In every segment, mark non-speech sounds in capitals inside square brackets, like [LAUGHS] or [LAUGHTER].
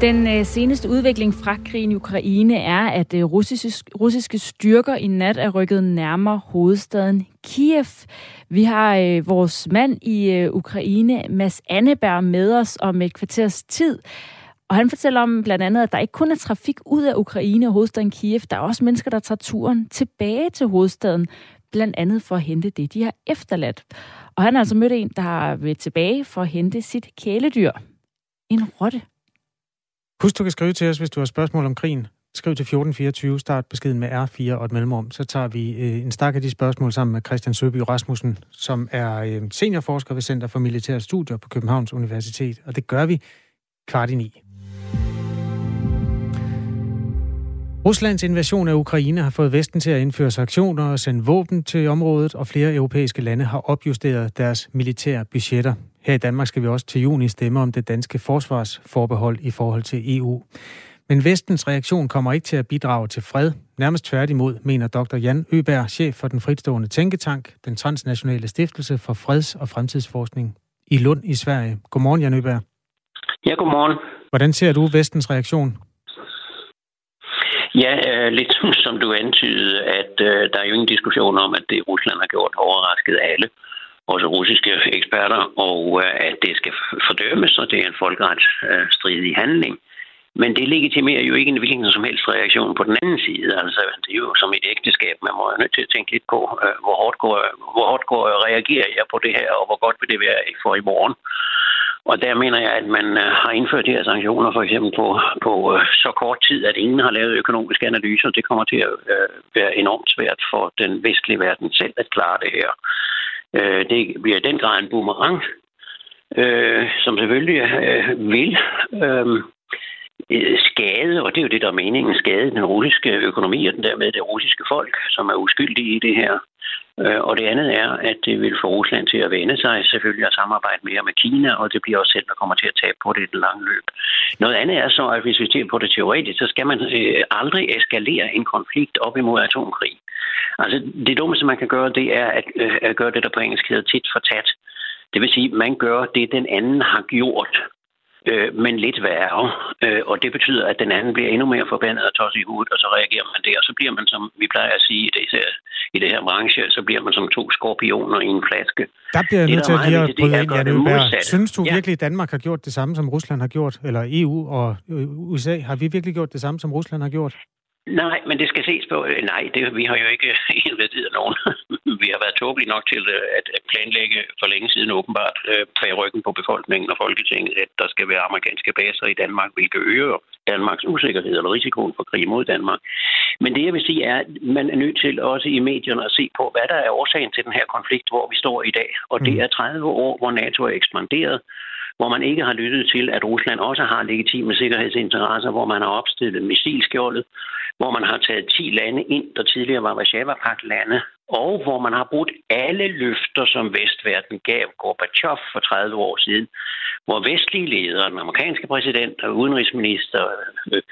Den øh, seneste udvikling fra krigen i Ukraine er, at øh, russiske, russiske styrker i nat er rykket nærmere hovedstaden Kiev. Vi har øh, vores mand i øh, Ukraine, Mads Anneberg, med os om et kvarters tid. Og han fortæller om blandt andet, at der ikke kun er trafik ud af Ukraine og hovedstaden Kiev, der er også mennesker, der tager turen tilbage til hovedstaden, blandt andet for at hente det, de har efterladt. Og han har altså mødt en, der har været tilbage for at hente sit kæledyr. En rotte. Husk, du kan skrive til os, hvis du har spørgsmål om krigen. Skriv til 1424, start beskeden med R4 og et mellemrum. Så tager vi øh, en stak af de spørgsmål sammen med Christian Søby Rasmussen, som er øh, seniorforsker ved Center for Militære Studier på Københavns Universitet. Og det gør vi kvart i ni. Ruslands invasion af Ukraine har fået Vesten til at indføre sanktioner og sende våben til området, og flere europæiske lande har opjusteret deres militære budgetter. Her i Danmark skal vi også til juni stemme om det danske forsvarsforbehold i forhold til EU. Men vestens reaktion kommer ikke til at bidrage til fred. Nærmest tværtimod, mener dr. Jan Øberg, chef for den fritstående tænketank, den transnationale stiftelse for freds- og fremtidsforskning i Lund i Sverige. Godmorgen, Jan Øberg. Ja, godmorgen. Hvordan ser du vestens reaktion? Ja, øh, lidt som du antydede, at øh, der er jo ingen diskussion om, at det Rusland har gjort overrasket alle, russiske eksperter, og øh, at det skal fordømmes, og det er en folkeretsstridig øh, handling. Men det legitimerer jo ikke en hvilken som helst reaktion på den anden side. Altså, det er jo som et ægteskab. Man må jo nødt til at tænke lidt på, øh, hvor hårdt går, hvor hårdt går reagerer jeg på det her, og hvor godt vil det være for i morgen. Og der mener jeg, at man har indført de her sanktioner for eksempel på, på så kort tid, at ingen har lavet økonomiske analyser. Det kommer til at være enormt svært for den vestlige verden selv at klare det her. Øh, Det bliver i den grad en boomerang, øh, som selvfølgelig øh, vil øhm, Øh, skade, og det er jo det, der er meningen, skade den russiske økonomi og den dermed det russiske folk, som er uskyldige i det her. Øh, og det andet er, at det vil få Rusland til at vende sig selvfølgelig at samarbejde mere med Kina, og det bliver også selv, der kommer til at tabe på det i den lange løb. Noget andet er så, at hvis vi ser på det teoretisk, så skal man øh, aldrig eskalere en konflikt op imod atomkrig. Altså det dummeste, man kan gøre, det er at, øh, at gøre det, der på engelsk hedder tit for tat. Det vil sige, at man gør det, den anden har gjort, øh, men lidt værre. Øh, og det betyder, at den anden bliver endnu mere forbandet og tosset i hovedet, og så reagerer man det. Og så bliver man, som vi plejer at sige i det her, i det her branche, så bliver man som to skorpioner i en flaske. Der bliver jeg nødt til at lige at bryde ind, Jan Øberg. Synes du virkelig, at Danmark har gjort det samme, som Rusland har gjort? Eller EU og USA? Har vi virkelig gjort det samme, som Rusland har gjort? Nej, men det skal ses på. Øh, nej, det, vi har jo ikke [LAUGHS] investeret nogen. [LAUGHS] vi har været tåbelige nok til øh, at planlægge for længe siden åbenbart bag øh, ryggen på befolkningen og Folketinget, at der skal være amerikanske baser i Danmark, hvilket øger Danmarks usikkerhed eller risikoen for krig mod Danmark. Men det, jeg vil sige, er, at man er nødt til også i medierne at se på, hvad der er årsagen til den her konflikt, hvor vi står i dag. Og det mm. er 30 år, hvor NATO er ekspanderet, hvor man ikke har lyttet til, at Rusland også har legitime sikkerhedsinteresser, hvor man har opstillet missilskjoldet, hvor man har taget 10 lande ind, der tidligere var Varsava-pagt-lande, og hvor man har brugt alle løfter, som vestverden gav Gorbachev for 30 år siden, hvor vestlige ledere, den amerikanske præsident og udenrigsminister, øh,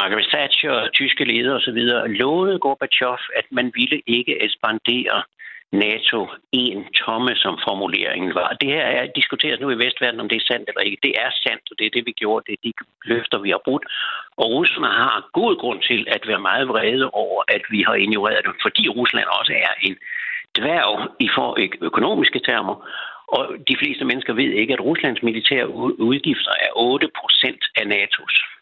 Margaret Thatcher, tyske ledere osv., lovede Gorbachev, at man ville ikke ekspandere NATO en tomme, som formuleringen var. Det her er diskuteret nu i Vestverden, om det er sandt eller ikke. Det er sandt, og det er det, vi gjorde. Det er de løfter, vi har brudt. Og russerne har god grund til at være meget vrede over, at vi har ignoreret dem, fordi Rusland også er en dværg i for økonomiske termer. Og de fleste mennesker ved ikke, at Ruslands militære udgifter er 8 procent af NATO's.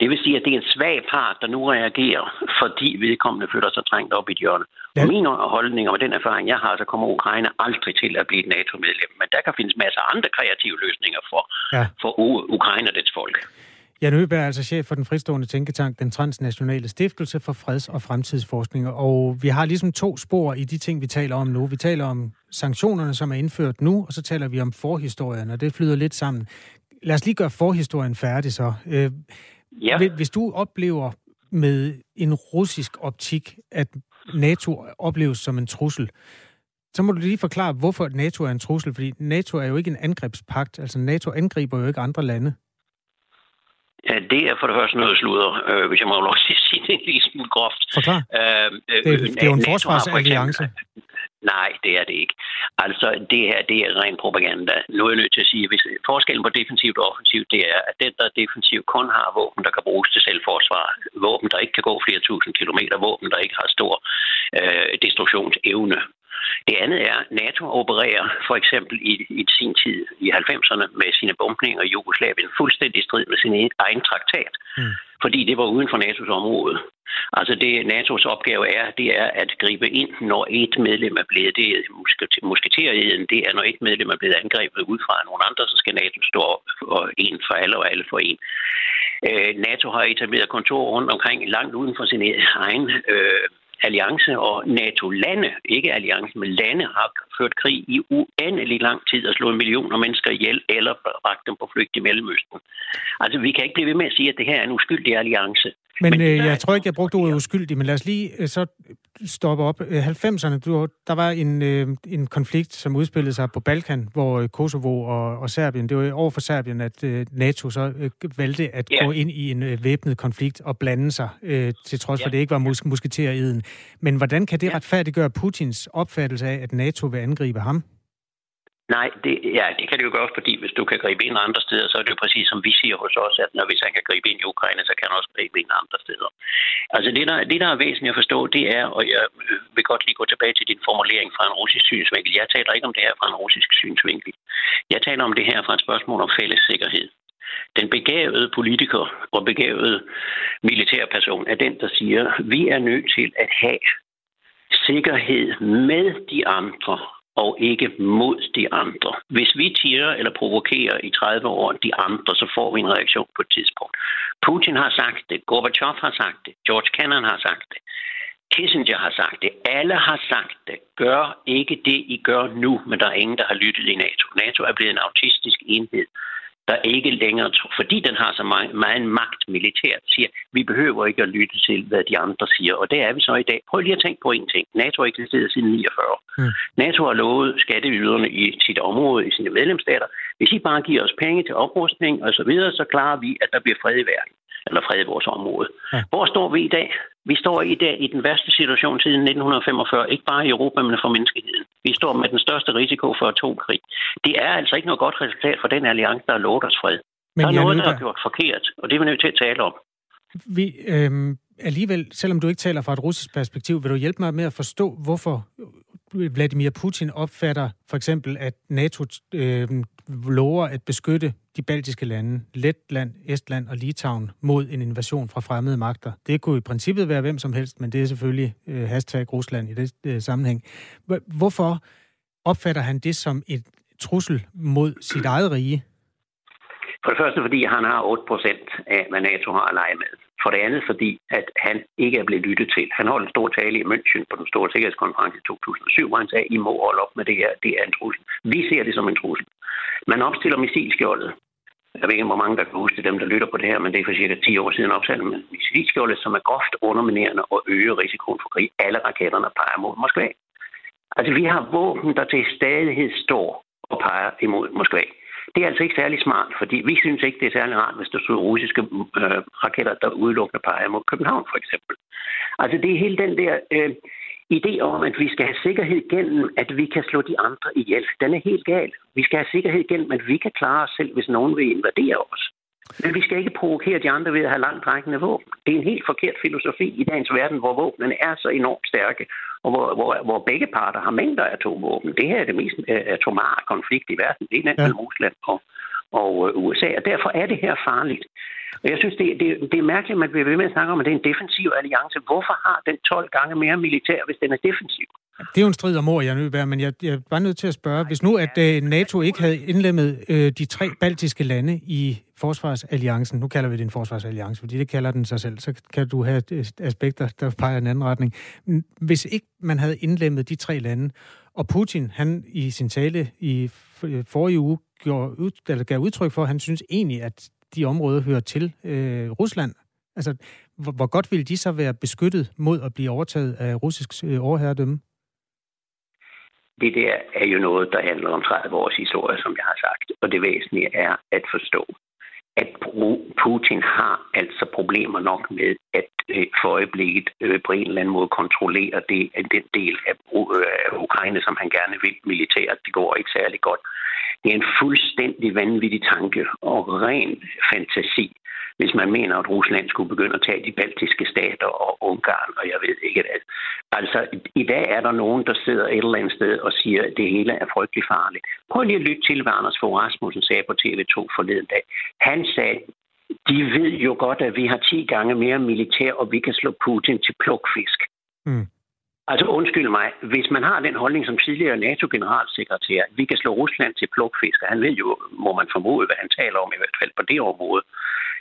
Det vil sige, at det er en svag part, der nu reagerer, fordi vedkommende føler sig trængt op i et hjørne. Ja. Og min holdning og den erfaring, jeg har, så kommer Ukraine aldrig til at blive et NATO-medlem. Men der kan findes masser af andre kreative løsninger for, ja. for Ukraine og dets folk. Jan Øberg er altså chef for den fristående tænketank, den transnationale stiftelse for freds- og fremtidsforskning. Og vi har ligesom to spor i de ting, vi taler om nu. Vi taler om sanktionerne, som er indført nu, og så taler vi om forhistorien, og det flyder lidt sammen. Lad os lige gøre forhistorien færdig så. Ja. Hvis du oplever med en russisk optik, at NATO opleves som en trussel, så må du lige forklare, hvorfor NATO er en trussel, fordi NATO er jo ikke en angrebspagt. Altså NATO angriber jo ikke andre lande. Ja, det er for det første noget sludder, øh, hvis jeg må lov at sige det en lille smule groft. Forklar. Øh, øh, det, er, det er jo en forsvarsalliance. Nej, det er det ikke. Altså, det her, det er ren propaganda. Nu er jeg nødt til at sige, at hvis forskellen på defensivt og offensivt, det er, at den, der er defensivt, kun har våben, der kan bruges til selvforsvar. Våben, der ikke kan gå flere tusind kilometer. Våben, der ikke har stor øh, destruktionsevne. Det andet er, at NATO opererer for eksempel i, i sin tid i 90'erne med sine bombninger i Jugoslavien fuldstændig strid med sin e- egen traktat. Mm. Fordi det var uden for NATO's område. Altså det NATO's opgave er, det er at gribe ind, når et medlem er blevet, det er det er når et medlem er blevet angrebet ud fra nogle andre, så skal NATO stå op for en for alle og alle for en. Øh, NATO har etableret kontor rundt omkring langt uden for sin egen øh, alliance og NATO-lande, ikke alliance, men lande, har ført krig i uendelig lang tid og slået millioner mennesker ihjel eller bragt dem på flygt i Mellemøsten. Altså, vi kan ikke blive ved med at sige, at det her er en uskyldig alliance. Men, men øh, jeg tror ikke, jeg brugte ordet uskyldig, men lad os lige øh, så stoppe op. 90'erne, øh, der var en, øh, en konflikt, som udspillede sig på Balkan, hvor øh, Kosovo og, og Serbien, det var over for Serbien, at øh, NATO så øh, valgte at yeah. gå ind i en øh, væbnet konflikt og blande sig, øh, til trods for, at det ikke var mus- musketereden. Men hvordan kan det yeah. retfærdiggøre Putins opfattelse af, at NATO vil angribe ham? Nej, det, ja, det kan det jo gøre, fordi hvis du kan gribe ind andre steder, så er det jo præcis som vi siger hos os, at når hvis han kan gribe ind i Ukraine, så kan han også gribe ind andre steder. Altså det der, det, der er væsentligt at forstå, det er, og jeg vil godt lige gå tilbage til din formulering fra en russisk synsvinkel. Jeg taler ikke om det her fra en russisk synsvinkel. Jeg taler om det her fra et spørgsmål om fælles sikkerhed. Den begavede politiker og begavede militærperson er den, der siger, vi er nødt til at have sikkerhed med de andre og ikke mod de andre. Hvis vi tirer eller provokerer i 30 år de andre, så får vi en reaktion på et tidspunkt. Putin har sagt det, Gorbachev har sagt det, George Kennan har sagt det, Kissinger har sagt det, alle har sagt det. Gør ikke det, I gør nu, men der er ingen, der har lyttet i NATO. NATO er blevet en autistisk enhed der ikke længere, fordi den har så meget, meget magt militært, siger, vi behøver ikke at lytte til, hvad de andre siger. Og det er vi så i dag. Prøv lige at tænke på en ting. NATO har eksisteret siden 49. Mm. NATO har lovet skatteyderne i sit område, i sine medlemsstater, hvis I bare giver os penge til oprustning og så videre, så klarer vi, at der bliver fred i verden eller fred i vores område. Ja. Hvor står vi i dag? Vi står i dag i den værste situation siden 1945, ikke bare i Europa, men for menneskeheden. Vi står med den største risiko for atomkrig. Det er altså ikke noget godt resultat for den alliance, der har lovet os fred. Men der er noget, der er gjort forkert, og det er vi nødt til at tale om. Vi, øhm, alligevel, selvom du ikke taler fra et russisk perspektiv, vil du hjælpe mig med at forstå, hvorfor Vladimir Putin opfatter for eksempel, at NATO øh, lover at beskytte de baltiske lande, Letland, Estland og Litauen, mod en invasion fra fremmede magter. Det kunne i princippet være hvem som helst, men det er selvfølgelig øh, hashtag Rusland i det øh, sammenhæng. Hvorfor opfatter han det som et trussel mod sit eget rige? For det første, fordi han har 8 procent af, hvad NATO har at lege med. For det andet, fordi at han ikke er blevet lyttet til. Han holdt en stor tale i München på den store sikkerhedskonference i 2007, hvor han sagde, I må holde op med det her. Det er en trussel. Vi ser det som en trussel. Man opstiller missilskjoldet. Jeg ved ikke, hvor mange der kan huske dem, der lytter på det her, men det er for cirka 10 år siden opsat med missilskjoldet, som er groft underminerende og øger risikoen for krig. Alle raketterne peger mod Moskva. Altså, vi har våben, der til stadighed står og peger imod Moskva. Det er altså ikke særlig smart, fordi vi synes ikke, det er særlig rart, hvis der står russiske øh, raketter, der udelukkende peger mod København, for eksempel. Altså, det er hele den der øh, idé om, at vi skal have sikkerhed gennem, at vi kan slå de andre ihjel. Den er helt gal. Vi skal have sikkerhed gennem, at vi kan klare os selv, hvis nogen vil invadere os. Men vi skal ikke provokere de andre ved at have langt rækkende våben. Det er en helt forkert filosofi i dagens verden, hvor våbnene er så enormt stærke, og hvor, hvor, hvor begge parter har mængder af atomvåben. Det her er det mest øh, atomare konflikt i verden. Det er mellem Rusland og, og øh, USA, og derfor er det her farligt. Og jeg synes, det, det, det er mærkeligt, at man bliver ved med at snakke om, at det er en defensiv alliance. Hvorfor har den 12 gange mere militær, hvis den er defensiv? Det er jo en strid om ord, jeg nødt men jeg, jeg var nødt til at spørge, hvis nu at uh, NATO ikke havde indlemmet uh, de tre baltiske lande i forsvarsalliancen, nu kalder vi det en forsvarsalliance, fordi det kalder den sig selv, så kan du have aspekter, der peger i en anden retning. Hvis ikke man havde indlemmet de tre lande, og Putin, han i sin tale i øh, forrige uge gjorde, eller gav udtryk for, at han synes egentlig, at de områder hører til øh, Rusland. Altså, hvor, hvor godt ville de så være beskyttet mod at blive overtaget af russisk øh, overherredømme? Det der er jo noget, der handler om 30 års historie, som jeg har sagt. Og det væsentlige er at forstå, at Putin har altså problemer nok med at øh, for øjeblikket øh, på en eller anden måde kontrollere det, den del øh, af Ukraine, som han gerne vil militært. Det går ikke særlig godt. Det er en fuldstændig vanvittig tanke og ren fantasi, hvis man mener, at Rusland skulle begynde at tage de baltiske stater og Ungarn, og jeg ved ikke hvad. Altså, i dag er der nogen, der sidder et eller andet sted og siger, at det hele er frygtelig farligt. Prøv lige at lytte til, hvad Anders Fogh Rasmussen sagde på TV2 forleden dag. Han sagde, de ved jo godt, at vi har 10 gange mere militær, og vi kan slå Putin til plukfisk. Mm. Altså undskyld mig, hvis man har den holdning som tidligere NATO-generalsekretær, vi kan slå Rusland til plukfisk, og han ved jo, må man formode, hvad han taler om, i hvert fald på det område,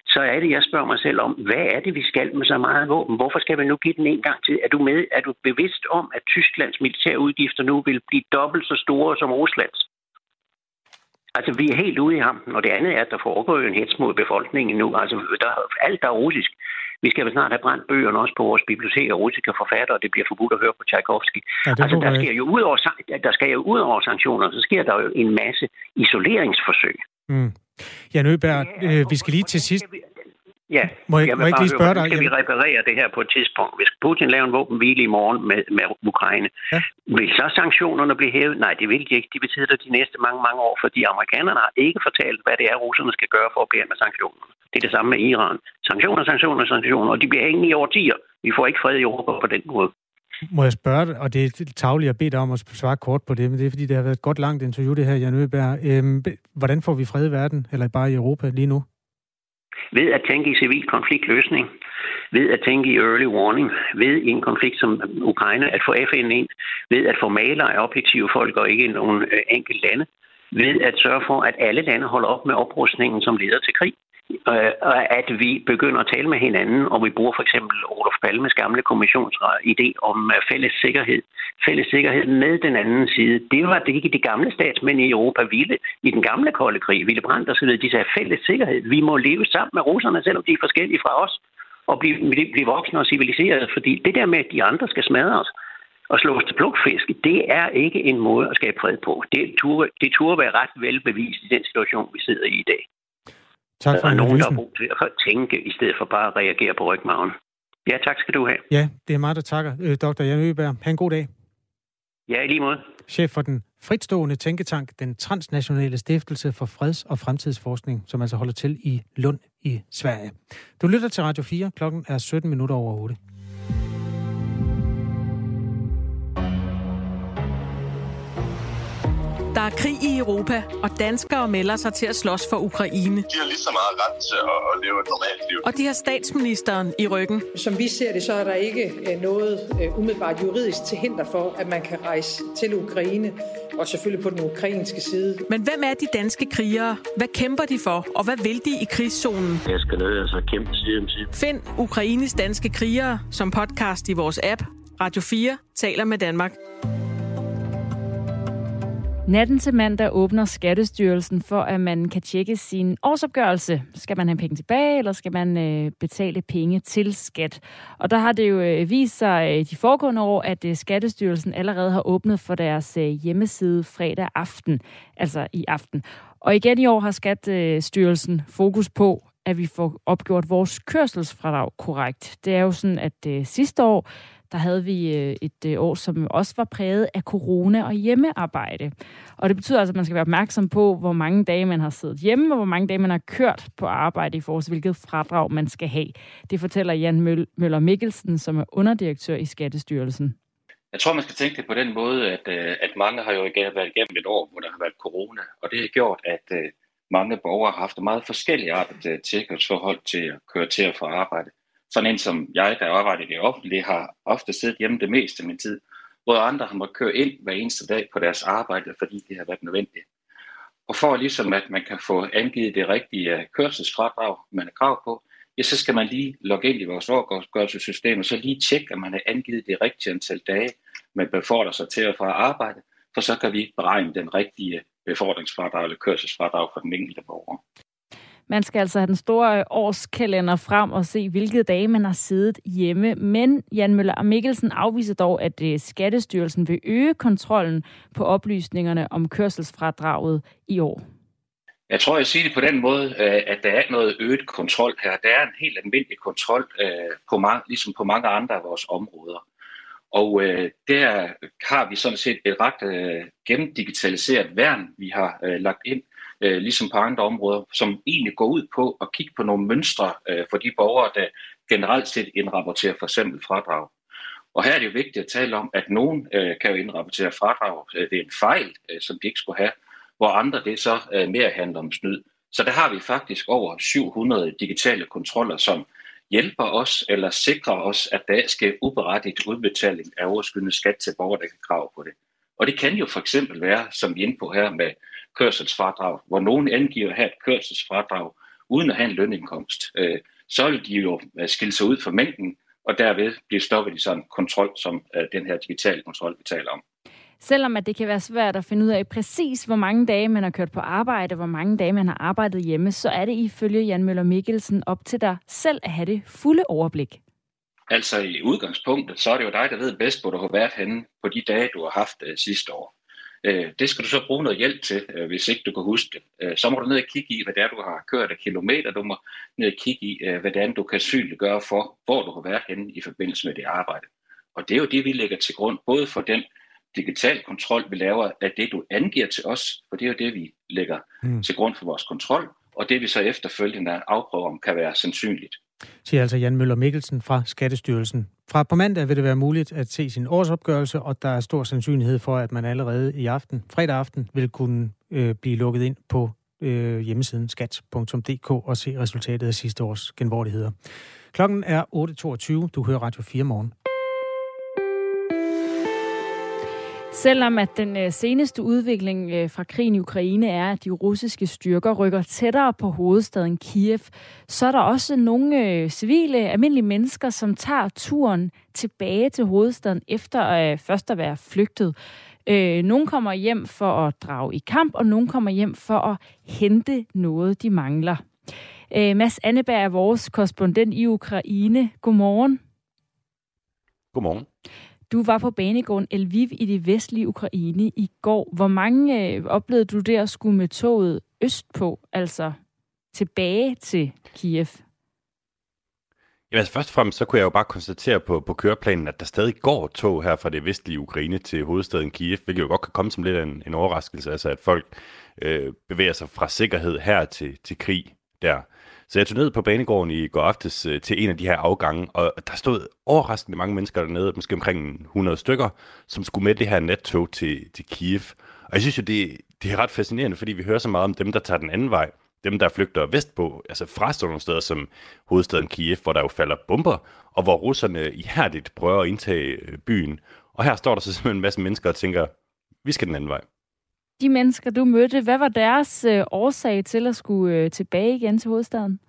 så er det, jeg spørger mig selv om, hvad er det, vi skal med så meget våben? Hvorfor skal vi nu give den en gang til? Er du, med, er du bevidst om, at Tysklands militære udgifter nu vil blive dobbelt så store som Ruslands? Altså, vi er helt ude i hampen, og det andet er, at der foregår jo en hets mod befolkningen nu. Altså, der, alt der er russisk. Vi skal vel snart have brændt bøgerne også på vores biblioteker russiske forfattere, og det bliver forbudt at høre på Tchaikovsky. Ja, altså, der, sker jo ud over, der skal jo ud over sanktioner, så sker der jo en masse isoleringsforsøg. Mm. Jan Øberg, øh, vi skal lige til sidst... Ja, må jeg, jeg må jeg ikke lige spørge dig? Skal vi reparere det her på et tidspunkt? Hvis Putin laver en våbenhvile i morgen med, med Ukraine, ja. vil så sanktionerne blive hævet? Nej, det vil de ikke. De betyder det de næste mange, mange år, fordi amerikanerne har ikke fortalt, hvad det er, russerne skal gøre for at blive med sanktionerne. Det er det samme med Iran. Sanktioner, sanktioner, sanktioner, og de bliver hængende i årtier. Vi får ikke fred i Europa på den måde. Må jeg spørge dig, og det er tageligt at bede dig om at svare kort på det, men det er fordi, det har været et godt langt interview, det her, Jan Øberg. Øhm, hvordan får vi fred i verden, eller bare i Europa lige nu? Ved at tænke i civil konfliktløsning, ved at tænke i early warning, ved i en konflikt som Ukraine at få FN ind, ved at få malere af objektive folk og ikke nogen enkelte enkelt lande, ved at sørge for, at alle lande holder op med oprustningen, som leder til krig øh, at vi begynder at tale med hinanden, og vi bruger for eksempel Olof Palmes gamle kommissionsidé om øh, fælles sikkerhed. Fælles sikkerhed med den anden side. Det var det ikke de gamle statsmænd i Europa ville. I den gamle kolde krig, Ville Brandt og så videre, de sagde fælles sikkerhed. Vi må leve sammen med russerne, selvom de er forskellige fra os, og blive, blive voksne og civiliserede, fordi det der med, at de andre skal smadre os, og slå os til plukfisk, det er ikke en måde at skabe fred på. Det turde, det turde være ret velbevist i den situation, vi sidder i i dag. Tak for der er nogen, der har brug til at tænke, i stedet for bare at reagere på rygmagen. Ja, tak skal du have. Ja, det er mig, der takker. Øh, Dr. Jan Øberg, ha' en god dag. Ja, i lige måde. Chef for den fritstående tænketank, den transnationale stiftelse for freds- og fremtidsforskning, som altså holder til i Lund i Sverige. Du lytter til Radio 4. Klokken er 17 minutter over 8. Der er krig i Europa, og danskere melder sig til at slås for Ukraine. De har lige så meget ret til at leve et normalt liv. Og de har statsministeren i ryggen. Som vi ser det, så er der ikke øh, noget øh, umiddelbart juridisk til hinder for, at man kan rejse til Ukraine, og selvfølgelig på den ukrainske side. Men hvem er de danske krigere? Hvad kæmper de for, og hvad vil de i krigszonen? Jeg skal ned og så kæmpe side. Find Ukraines danske krigere som podcast i vores app. Radio 4 taler med Danmark. Natten til mandag åbner Skattestyrelsen for, at man kan tjekke sin årsopgørelse. Skal man have penge tilbage, eller skal man øh, betale penge til skat? Og der har det jo øh, vist sig øh, de foregående år, at øh, Skattestyrelsen allerede har åbnet for deres øh, hjemmeside fredag aften, altså i aften. Og igen i år har Skattestyrelsen øh, fokus på, at vi får opgjort vores kørselsfradrag korrekt. Det er jo sådan, at øh, sidste år, der havde vi øh, et øh, år, som også var præget af corona og hjemmearbejde. Og det betyder altså, at man skal være opmærksom på, hvor mange dage man har siddet hjemme, og hvor mange dage man har kørt på arbejde i forhold til, hvilket fradrag man skal have. Det fortæller Jan Møller Mikkelsen, som er underdirektør i Skattestyrelsen. Jeg tror, man skal tænke det på den måde, at, øh, at mange har jo været igennem et år, hvor der har været corona, og det har gjort, at mange borgere har haft meget forskellige artet tilkørsforhold til at køre til og fra arbejde. Sådan en som jeg, der arbejder i det offentlige, har ofte siddet hjemme det meste af min tid, hvor andre har måttet køre ind hver eneste dag på deres arbejde, fordi det har været nødvendigt. Og for ligesom at man kan få angivet det rigtige øh, kørselsfradrag, man er krav på, ja, så skal man lige logge ind i vores årgørelsessystem, og så lige tjekke, at man har angivet det rigtige antal dage, man befordrer sig til og fra arbejde, for så kan vi beregne den rigtige øh, befordringsfradrag eller kørselsfradrag for den enkelte borger. Man skal altså have den store årskalender frem og se, hvilke dage man har siddet hjemme. Men Jan Møller og Mikkelsen afviser dog, at øh, Skattestyrelsen vil øge kontrollen på oplysningerne om kørselsfradraget i år. Jeg tror, jeg siger det på den måde, øh, at der er noget øget kontrol her. Der er en helt almindelig kontrol, øh, på mange, ligesom på mange andre af vores områder. Og øh, der har vi sådan set et ret øh, gennemdigitaliseret værn, vi har øh, lagt ind, øh, ligesom på andre områder, som egentlig går ud på at kigge på nogle mønstre øh, for de borgere, der generelt set indrapporterer for eksempel fradrag. Og her er det jo vigtigt at tale om, at nogen øh, kan jo indrapportere fradrag øh, ved en fejl, øh, som de ikke skulle have, hvor andre det så øh, mere handler om snyd. Så der har vi faktisk over 700 digitale kontroller, som hjælper os eller sikrer os, at der skal uberettiget udbetaling af overskydende skat til borgere, der kan krav på det. Og det kan jo for eksempel være, som vi er inde på her med kørselsfradrag, hvor nogen angiver at have et kørselsfradrag uden at have en lønindkomst. Øh, så vil de jo øh, skille sig ud fra mængden, og derved blive stoppet i sådan en kontrol, som øh, den her digitale kontrol, vi taler om. Selvom at det kan være svært at finde ud af præcis, hvor mange dage man har kørt på arbejde, hvor mange dage man har arbejdet hjemme, så er det ifølge Jan Møller Mikkelsen op til dig selv at have det fulde overblik. Altså i udgangspunktet, så er det jo dig, der ved bedst, hvor du har været henne på de dage, du har haft uh, sidste år. Uh, det skal du så bruge noget hjælp til, uh, hvis ikke du kan huske det. Uh, så må du ned og kigge i, hvad det er, du har kørt af kilometer. Du må ned og kigge i, er, du kan synligt gøre for, hvor du har været henne i forbindelse med det arbejde. Og det er jo det, vi lægger til grund, både for den digital kontrol, vi laver, af det, du angiver til os, for det er jo det, vi lægger mm. til grund for vores kontrol, og det vi så efterfølgende afprøver, om kan være sandsynligt. Siger altså Jan Møller Mikkelsen fra Skattestyrelsen. Fra på mandag vil det være muligt at se sin årsopgørelse, og der er stor sandsynlighed for, at man allerede i aften, fredag aften, vil kunne øh, blive lukket ind på øh, hjemmesiden skat.dk og se resultatet af sidste års genvordigheder. Klokken er 8.22. Du hører Radio 4 morgen. Selvom at den øh, seneste udvikling øh, fra krigen i Ukraine er, at de russiske styrker rykker tættere på hovedstaden Kiev, så er der også nogle øh, civile, almindelige mennesker, som tager turen tilbage til hovedstaden efter først at være flygtet. Nogle kommer hjem for at drage i kamp, og nogle kommer hjem for at hente noget, de mangler. Mads Anneberg er vores korrespondent i Ukraine. Godmorgen. Godmorgen. Du var på banegården Elviv i det vestlige Ukraine i går. Hvor mange øh, oplevede du der at skulle med toget østpå, altså tilbage til Kiev? Jamen altså først og fremmest, så kunne jeg jo bare konstatere på, på køreplanen, at der stadig går tog her fra det vestlige Ukraine til hovedstaden Kiev, hvilket jo godt kan komme som lidt af en, en overraskelse, altså at folk øh, bevæger sig fra sikkerhed her til, til krig der. Så jeg tog ned på banegården i går aftes øh, til en af de her afgange, og der stod overraskende mange mennesker dernede, måske omkring 100 stykker, som skulle med det her nattog til, til Kiev. Og jeg synes jo, det, det er ret fascinerende, fordi vi hører så meget om dem, der tager den anden vej. Dem, der flygter vestpå, altså fra sådan nogle steder som hovedstaden Kiev, hvor der jo falder bomber, og hvor russerne ihærdigt prøver at indtage øh, byen. Og her står der så simpelthen en masse mennesker og tænker, vi skal den anden vej. De mennesker, du mødte, hvad var deres øh, årsag til at skulle øh, tilbage igen til hovedstaden?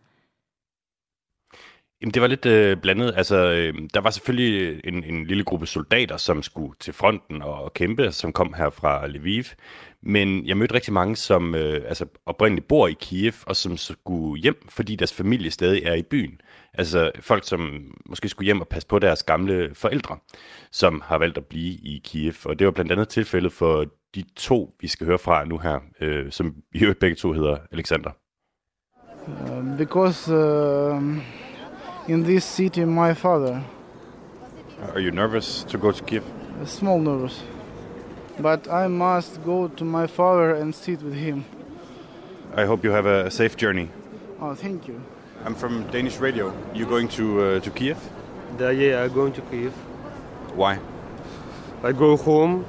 Jamen, det var lidt øh, blandet. Altså, øh, der var selvfølgelig øh, en, en lille gruppe soldater, som skulle til fronten og kæmpe, som kom her fra Lviv. Men jeg mødte rigtig mange, som øh, altså, oprindeligt bor i Kiev, og som skulle hjem, fordi deres familie stadig er i byen. Altså folk, som måske skulle hjem og passe på deres gamle forældre, som har valgt at blive i Kiev. Og det var blandt andet tilfældet for de to, vi skal høre fra nu her, øh, som i øvrigt begge to hedder Alexander. Uh, because uh, in this city my father. Are you nervous to go to Kiev? A small nervous. But I must go to my father and sit with him. I hope you have a safe journey. Oh, thank you. I'm from Danish radio. You going to uh, to Kiev? Yeah, yeah, I'm going to Kiev. Why? I go home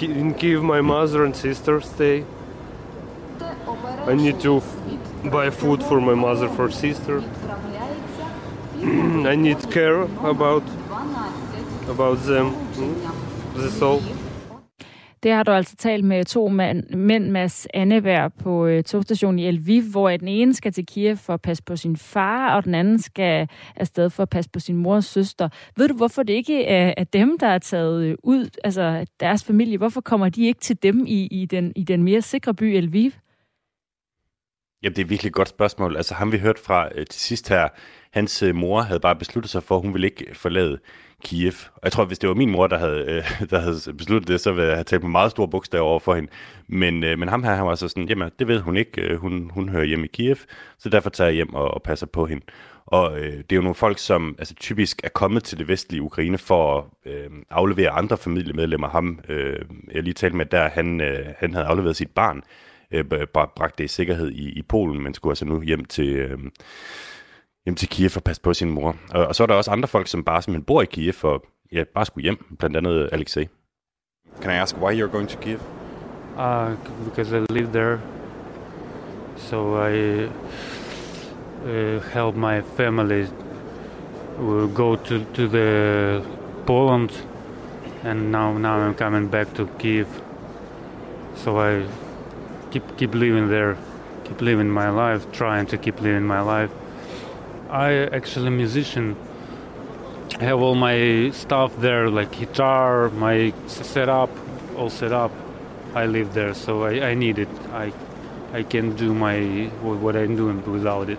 in Kiev, my mother and sister stay. I need to buy food for my mother, for sister. [CLEARS THROAT] I need care about about them. Hmm? That's all. Det har du altså talt med to mænd, mænd Mads Anneberg på øh, togstationen i Lviv, hvor den ene skal til Kiev for at passe på sin far, og den anden skal afsted for at passe på sin mors søster. Ved du, hvorfor det ikke er, er dem, der er taget øh, ud, altså deres familie? Hvorfor kommer de ikke til dem i, i, den, i den mere sikre by Lviv? Jamen, det er virkelig et godt spørgsmål. Altså ham vi hørte fra øh, til sidst her, hans øh, mor havde bare besluttet sig for, at hun ville ikke øh, forlade Kiev. Og jeg tror, hvis det var min mor, der havde, øh, [LAUGHS] der havde besluttet det, så ville jeg have talt med meget store bogstaver over for hende. Men, øh, men ham her, han var så sådan, jamen det ved hun ikke, øh, hun, hun hører hjemme i Kiev, så derfor tager jeg hjem og, og passer på hende. Og øh, det er jo nogle folk, som altså, typisk er kommet til det vestlige Ukraine for at øh, aflevere andre familiemedlemmer. Ham, øh, jeg lige talte med, der han, øh, han havde afleveret sit barn, øh, bragt det i sikkerhed i, i Polen, men skulle altså nu hjem til, øh, hjem til Kiev og passe på sin mor. Og, og så er der også andre folk, som bare simpelthen bor i Kiev og ja, bare skulle hjem, blandt andet Alexei. Can I ask why you're going to Kiev? Uh, because I live there. So I uh, help my family uh, go to, to the Poland and now now I'm coming back to Kiev. So I keep keep living there, keep living my life, trying to keep living my life. I actually musician. I have all my stuff there, like guitar, my setup, all set up. I live there, so I, I need it. I I can do my what I'm doing without it.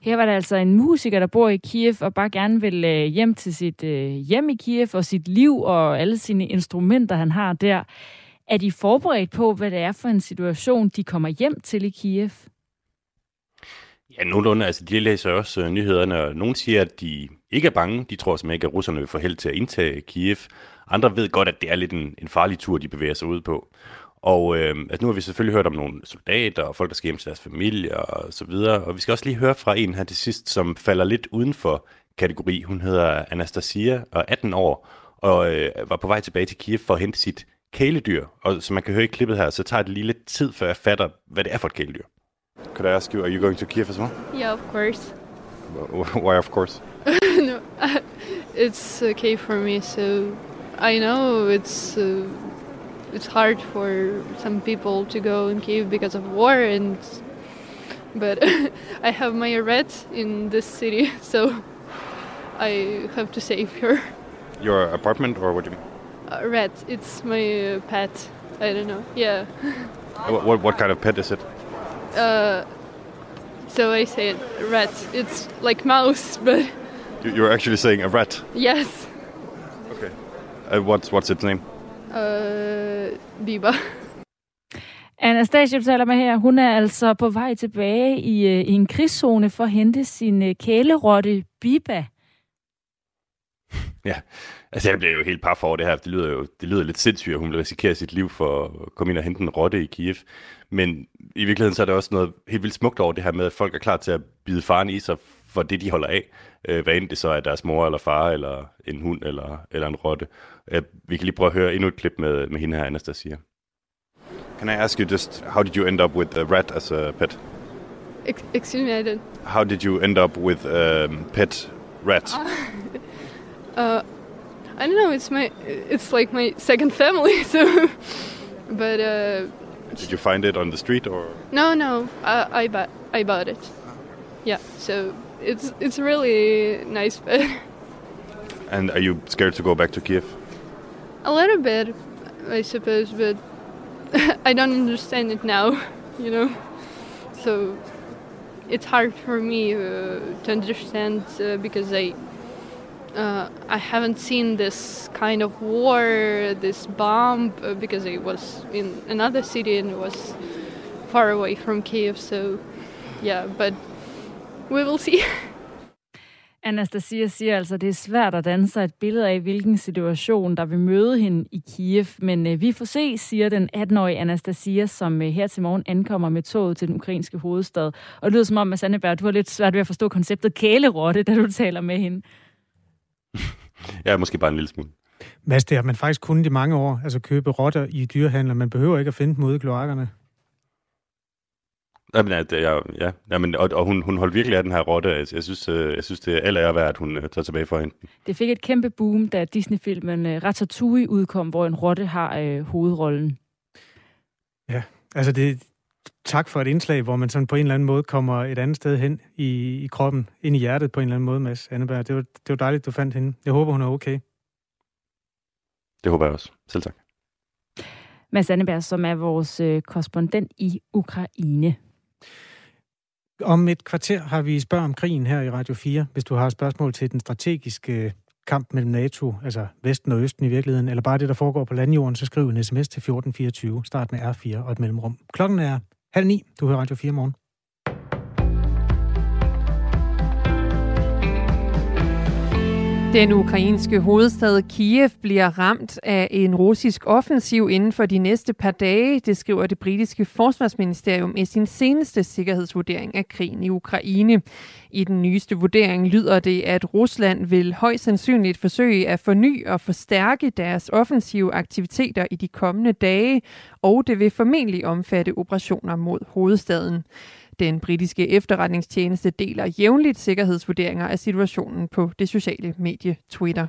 Her var der altså en musiker, der bor i Kiev og bare gerne vil øh, hjem til sit øh, hjem i Kiev og sit liv og alle sine instrumenter, han har der. Er de forberedt på, hvad det er for en situation, de kommer hjem til i Kiev? Ja, nogenlunde. Altså, de læser også uh, nyhederne, og nogen siger, at de ikke er bange. De tror simpelthen ikke, at russerne vil få held til at indtage Kiev. Andre ved godt, at det er lidt en, en farlig tur, de bevæger sig ud på. Og øh, altså nu har vi selvfølgelig hørt om nogle soldater og folk, der skal hjem til deres familie og så videre. Og vi skal også lige høre fra en her til sidst, som falder lidt uden for kategori. Hun hedder Anastasia og er 18 år og øh, var på vej tilbage til Kiev for at hente sit kæledyr. Og som man kan høre i klippet her, så tager det lige lidt tid, før jeg fatter, hvad det er for et kæledyr. Could I ask you, are you going to Kiev as well? Yeah, of course. Why of course? [LAUGHS] no, [LAUGHS] it's okay for me. So I know it's uh, it's hard for some people to go in Kiev because of war and but [LAUGHS] I have my rat in this city so I have to save her. Your apartment or what do you mean? Uh, rat. It's my uh, pet. I don't know. Yeah. [LAUGHS] what, what, what kind of pet is it? Uh, so I say it, rat. It's like mouse, [LAUGHS] but. You're actually saying a rat. Yes. Okay. Uh, what's what's its name? Øh, Bieber. [LAUGHS] Anastasia, du taler med her, hun er altså på vej tilbage i, øh, i en krigszone for at hente sin øh, kælerotte Biba. Ja, altså jeg bliver jo helt par for det her. Det lyder jo det lyder lidt sindssygt, at hun vil risikere sit liv for at komme ind og hente en rotte i Kiev. Men i virkeligheden så er der også noget helt vildt smukt over det her med, at folk er klar til at bide faren i sig for det, de holder af. Øh, hvad end det så er deres mor eller far, eller en hund, eller, eller en rotte. Øh, vi kan lige prøve at høre endnu et klip med, med hende her, Anastasia. Can I ask you just, how did you end up with a rat as a pet? Excuse me, I did. How did you end up with a pet rat? uh, [LAUGHS] I don't know. It's my, it's like my second family. [LAUGHS] So, but uh, did you find it on the street or? No, no. I I bought I bought it. Yeah. So it's it's really nice pet. [LAUGHS] And are you scared to go back to Kiev? A little bit, I suppose, but [LAUGHS] I don't understand it now, you know. So it's hard for me uh, to understand uh, because I uh, I haven't seen this kind of war, this bomb, uh, because I was in another city and it was far away from Kiev. So yeah, but we will see. [LAUGHS] Anastasia siger altså, at det er svært at danne sig et billede af, hvilken situation, der vil møde hende i Kiev. Men øh, vi får se, siger den 18-årige Anastasia, som øh, her til morgen ankommer med toget til den ukrainske hovedstad. Og det lyder som om, at Sandeberg, du har lidt svært ved at forstå konceptet kælerotte, da du taler med hende. [LAUGHS] ja, måske bare en lille smule. Mads, det har man faktisk kunnet i mange år, altså købe rotter i dyrehandler. Man behøver ikke at finde dem ude i kloakkerne. Jamen, ja, det, ja, ja. Jamen, og, og hun, hun holdt virkelig af den her rotte. Jeg, jeg, synes, øh, jeg synes, det er alt værd, at hun øh, tager tilbage for hende. Det fik et kæmpe boom, da Disney-filmen øh, Ratatouille udkom, hvor en rotte har øh, hovedrollen. Ja, altså det, tak for et indslag, hvor man sådan på en eller anden måde kommer et andet sted hen i, i kroppen, ind i hjertet på en eller anden måde, Mads Anneberg. Det var, det var dejligt, du fandt hende. Jeg håber, hun er okay. Det håber jeg også. Selv tak. Mads Anneberg, som er vores øh, korrespondent i Ukraine. Om et kvarter har vi spørg om krigen her i Radio 4. Hvis du har spørgsmål til den strategiske kamp mellem NATO, altså Vesten og Østen i virkeligheden, eller bare det, der foregår på landjorden, så skriv en sms til 1424, start med R4 og et mellemrum. Klokken er halv ni. Du hører Radio 4 morgen. Den ukrainske hovedstad Kiev bliver ramt af en russisk offensiv inden for de næste par dage, det skriver det britiske forsvarsministerium i sin seneste sikkerhedsvurdering af krigen i Ukraine. I den nyeste vurdering lyder det, at Rusland vil højst sandsynligt forsøge at forny og forstærke deres offensive aktiviteter i de kommende dage, og det vil formentlig omfatte operationer mod hovedstaden. Den britiske efterretningstjeneste deler jævnligt sikkerhedsvurderinger af situationen på det sociale medie Twitter.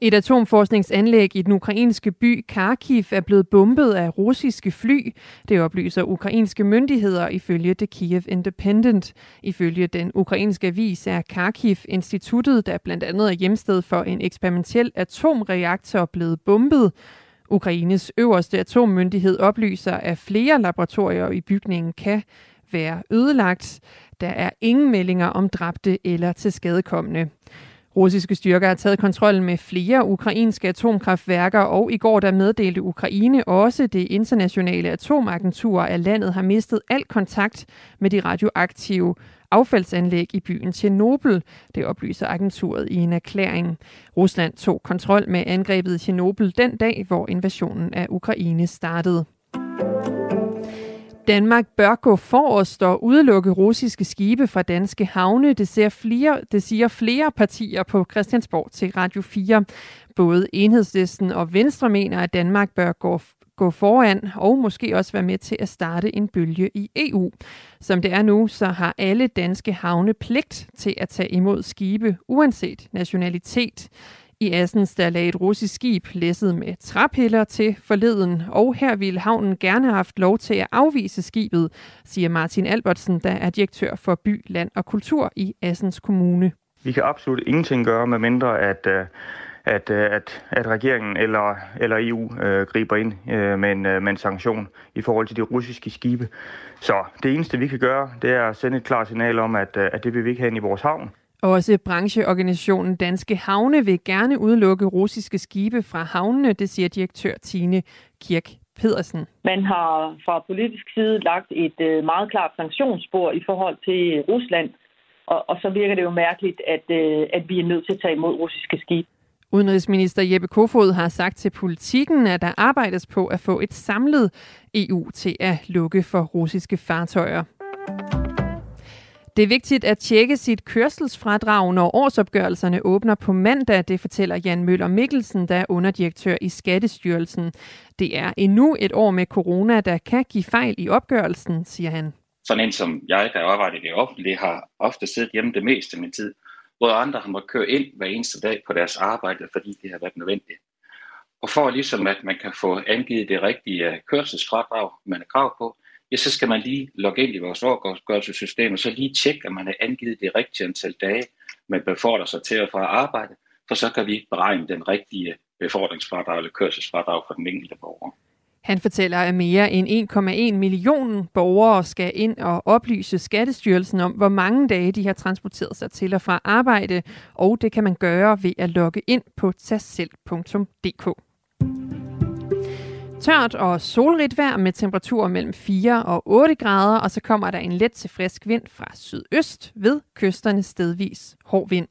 Et atomforskningsanlæg i den ukrainske by Kharkiv er blevet bombet af russiske fly. Det oplyser ukrainske myndigheder ifølge The Kiev Independent. Ifølge den ukrainske avis er Kharkiv instituttet, der blandt andet er hjemsted for en eksperimentel atomreaktor, blevet bombet. Ukraines øverste atommyndighed oplyser, at flere laboratorier i bygningen kan være ødelagt. Der er ingen meldinger om dræbte eller til skadekommende. Russiske styrker har taget kontrollen med flere ukrainske atomkraftværker, og i går der meddelte Ukraine også det internationale atomagentur, at landet har mistet al kontakt med de radioaktive affaldsanlæg i byen Tjernobyl. Det oplyser agenturet i en erklæring. Rusland tog kontrol med angrebet i Tjernobyl den dag, hvor invasionen af Ukraine startede. Danmark bør gå forrest og udelukke russiske skibe fra danske havne. Det, ser flere, det siger flere partier på Christiansborg til Radio 4. Både Enhedslisten og Venstre mener, at Danmark bør gå gå foran og måske også være med til at starte en bølge i EU. Som det er nu, så har alle danske havne pligt til at tage imod skibe, uanset nationalitet. I Assens der lagde et russisk skib læsset med træpiller til forleden, og her ville havnen gerne have haft lov til at afvise skibet, siger Martin Albertsen, der er direktør for By, Land og Kultur i Assens Kommune. Vi kan absolut ingenting gøre, med mindre at, uh at, øh, at, at regeringen eller, eller EU øh, griber ind øh, med, en, øh, med en sanktion i forhold til de russiske skibe. Så det eneste, vi kan gøre, det er at sende et klart signal om, at, at det vil vi ikke have i vores havn. Også brancheorganisationen Danske Havne vil gerne udelukke russiske skibe fra havnene, det siger direktør Tine Kirk Pedersen. Man har fra politisk side lagt et meget klart sanktionsspor i forhold til Rusland, og, og så virker det jo mærkeligt, at, at vi er nødt til at tage imod russiske skibe. Udenrigsminister Jeppe Kofod har sagt til politikken, at der arbejdes på at få et samlet EU til at lukke for russiske fartøjer. Det er vigtigt at tjekke sit kørselsfradrag, når årsopgørelserne åbner på mandag, det fortæller Jan Møller Mikkelsen, der er underdirektør i Skattestyrelsen. Det er endnu et år med corona, der kan give fejl i opgørelsen, siger han. Sådan en som jeg, der arbejder i det offentlige, har ofte siddet hjemme det meste af min tid hvor andre har måttet køre ind hver eneste dag på deres arbejde, fordi det har været nødvendigt. Og for ligesom at man kan få angivet det rigtige øh, kørselsfradrag, man har krav på, ja, så skal man lige logge ind i vores overgørelsessystem, og så lige tjekke, at man har angivet det rigtige antal dage, man befordrer sig til og fra arbejde, for så kan vi beregne den rigtige befordringsfradrag eller kørselsfradrag for den enkelte borger. Han fortæller, at mere end 1,1 millioner borgere skal ind og oplyse Skattestyrelsen om, hvor mange dage de har transporteret sig til og fra arbejde, og det kan man gøre ved at logge ind på tassel.dk. Tørt og solrigt vejr med temperaturer mellem 4 og 8 grader, og så kommer der en let til frisk vind fra sydøst ved kysterne stedvis hård vind.